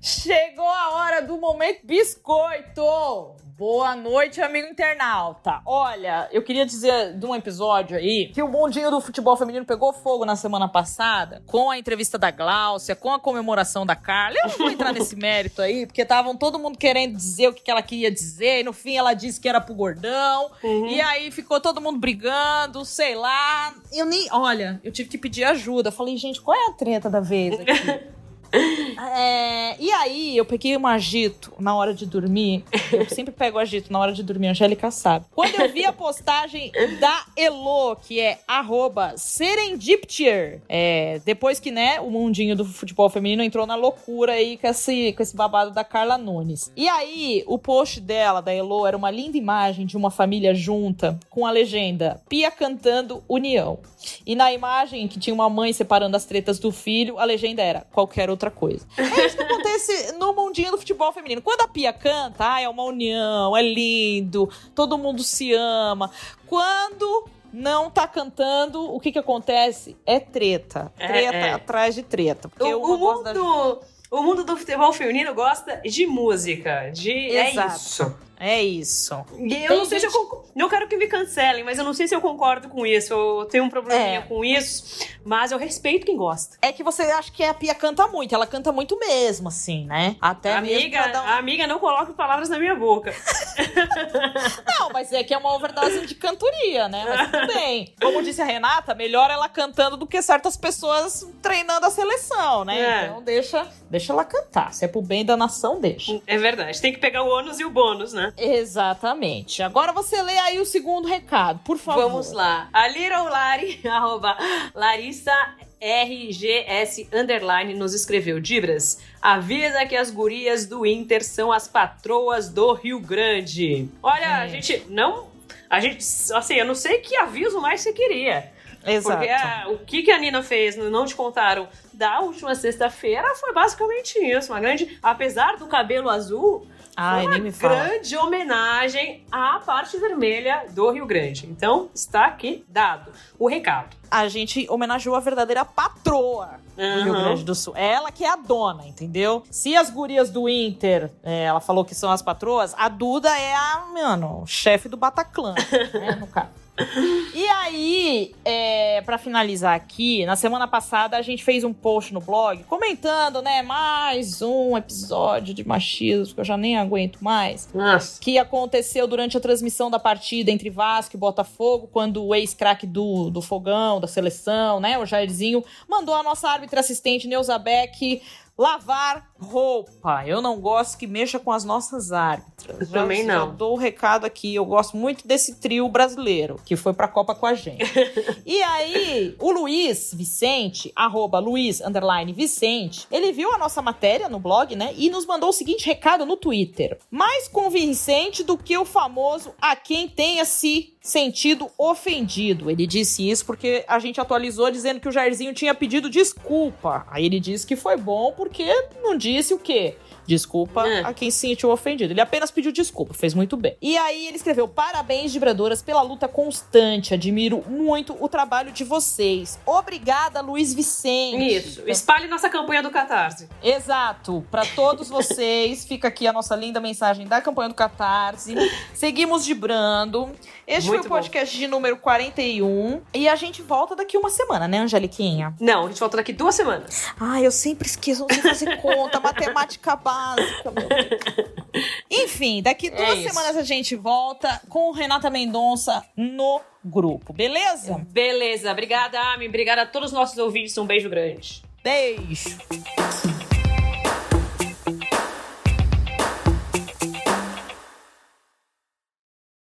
Chegou a hora do momento biscoito! Boa noite, amigo internauta. Olha, eu queria dizer de um episódio aí que o bondinho do futebol feminino pegou fogo na semana passada com a entrevista da Gláucia, com a comemoração da Carla. Eu não vou entrar nesse mérito aí, porque estavam todo mundo querendo dizer o que que ela queria dizer, e no fim ela disse que era pro gordão, e aí ficou todo mundo brigando, sei lá. Eu nem. Olha, eu tive que pedir ajuda. Falei, gente, qual é a treta da vez aqui? É, e aí, eu peguei um agito na hora de dormir. Eu sempre pego agito na hora de dormir, a Angélica sabe. Quando eu vi a postagem da Elo, que é arroba Serendiptier, é, depois que, né, o mundinho do futebol feminino entrou na loucura aí com esse, com esse babado da Carla Nunes. E aí, o post dela, da Elo, era uma linda imagem de uma família junta, com a legenda Pia cantando União. E na imagem, que tinha uma mãe separando as tretas do filho, a legenda era qualquer outra coisa. É isso que acontece no mundinho do futebol feminino. Quando a Pia canta, ah, é uma união, é lindo, todo mundo se ama. Quando não tá cantando, o que que acontece? É treta. É, Treta é. atrás de treta. Porque O, uma o gosta da- mundo, o mundo do futebol feminino gosta de música, de Exato. é isso. É isso. E eu Tem não sei se eu concordo. Não quero que me cancelem, mas eu não sei se eu concordo com isso. Eu tenho um probleminha É. com isso, mas eu respeito quem gosta. É que você acha que a Pia canta muito. Ela canta muito mesmo, assim, né? Até amiga, um- a amiga não coloque palavras na minha boca. Não, mas é que é uma overdose de cantoria, né? Mas tudo bem. Como disse a Renata, melhor ela cantando do que certas pessoas treinando a seleção, né? É. Então deixa, deixa ela cantar. Se é pro bem da nação, deixa. É verdade. Tem que pegar o ônus e o bônus, né? Exatamente. Agora você lê aí o segundo recado, por favor. Vamos lá. A Little Lari, arroba Larissa RGS Underline nos escreveu: Dibras, avisa que as gurias do Inter são as patroas do Rio Grande. Olha, a gente não. A gente, assim, eu não sei que aviso mais você queria. Exato. Porque a- o que, que a Nina fez, não te contaram, da última sexta-feira foi basicamente isso. Uma grande. Apesar do cabelo azul, Ai, foi uma grande homenagem à parte vermelha do Rio Grande. Então, está aqui dado o recado. A gente homenageou a verdadeira patroa do Rio. Grande do Sul. Ela que é a dona, entendeu? Se as gurias do Inter, é, ela falou que são as patroas, a Duda é a, mano, chefe do Bataclan, né, no caso. E aí, é, para finalizar aqui, na semana passada a gente fez um post no blog comentando, né, mais um episódio de machismo que eu já nem aguento mais. Nossa. Que aconteceu durante a transmissão da partida entre Vasco e Botafogo, quando o ex-craque do, do Fogão, da seleção, né, o Jairzinho, mandou a nossa árbitra assistente Neuza Beck lavar roupa. Eu não gosto que mexa com as nossas árbitras. Eu também já, não. Já dou o recado aqui. Eu gosto muito desse trio brasileiro que foi pra Copa com a gente. e aí, o Luiz Vicente, arroba Luiz underline Vicente, ele viu a nossa matéria no blog, né? E nos mandou o seguinte recado no Twitter: mais convincente do que o famoso a quem tenha se sentido ofendido. Ele disse isso porque a gente atualizou dizendo que o Jairzinho tinha pedido desculpa. Aí ele disse que foi bom porque não disse o quê? Desculpa É. a quem se sentiu ofendido. Ele apenas pediu desculpa, fez muito bem. E aí ele escreveu: Parabéns, vibradoras, pela luta constante. Admiro muito o trabalho de vocês. Obrigada, Luiz Vicente. Isso. Espalhe nossa campanha do Catarse. Exato. Para todos vocês, fica aqui a nossa linda mensagem da campanha do Catarse. Seguimos vibrando. Este foi o podcast bom. de número 41. E a gente volta daqui uma semana, né, Angeliquinha? Não, a gente volta daqui duas semanas. Ah, eu sempre esqueço de fazer conta, matemática básica. Enfim, daqui é duas é semanas a gente volta com Renata Mendonça no grupo, beleza? Beleza. Obrigada, Ami. Obrigada a todos os nossos ouvintes. Um beijo grande. Beijo.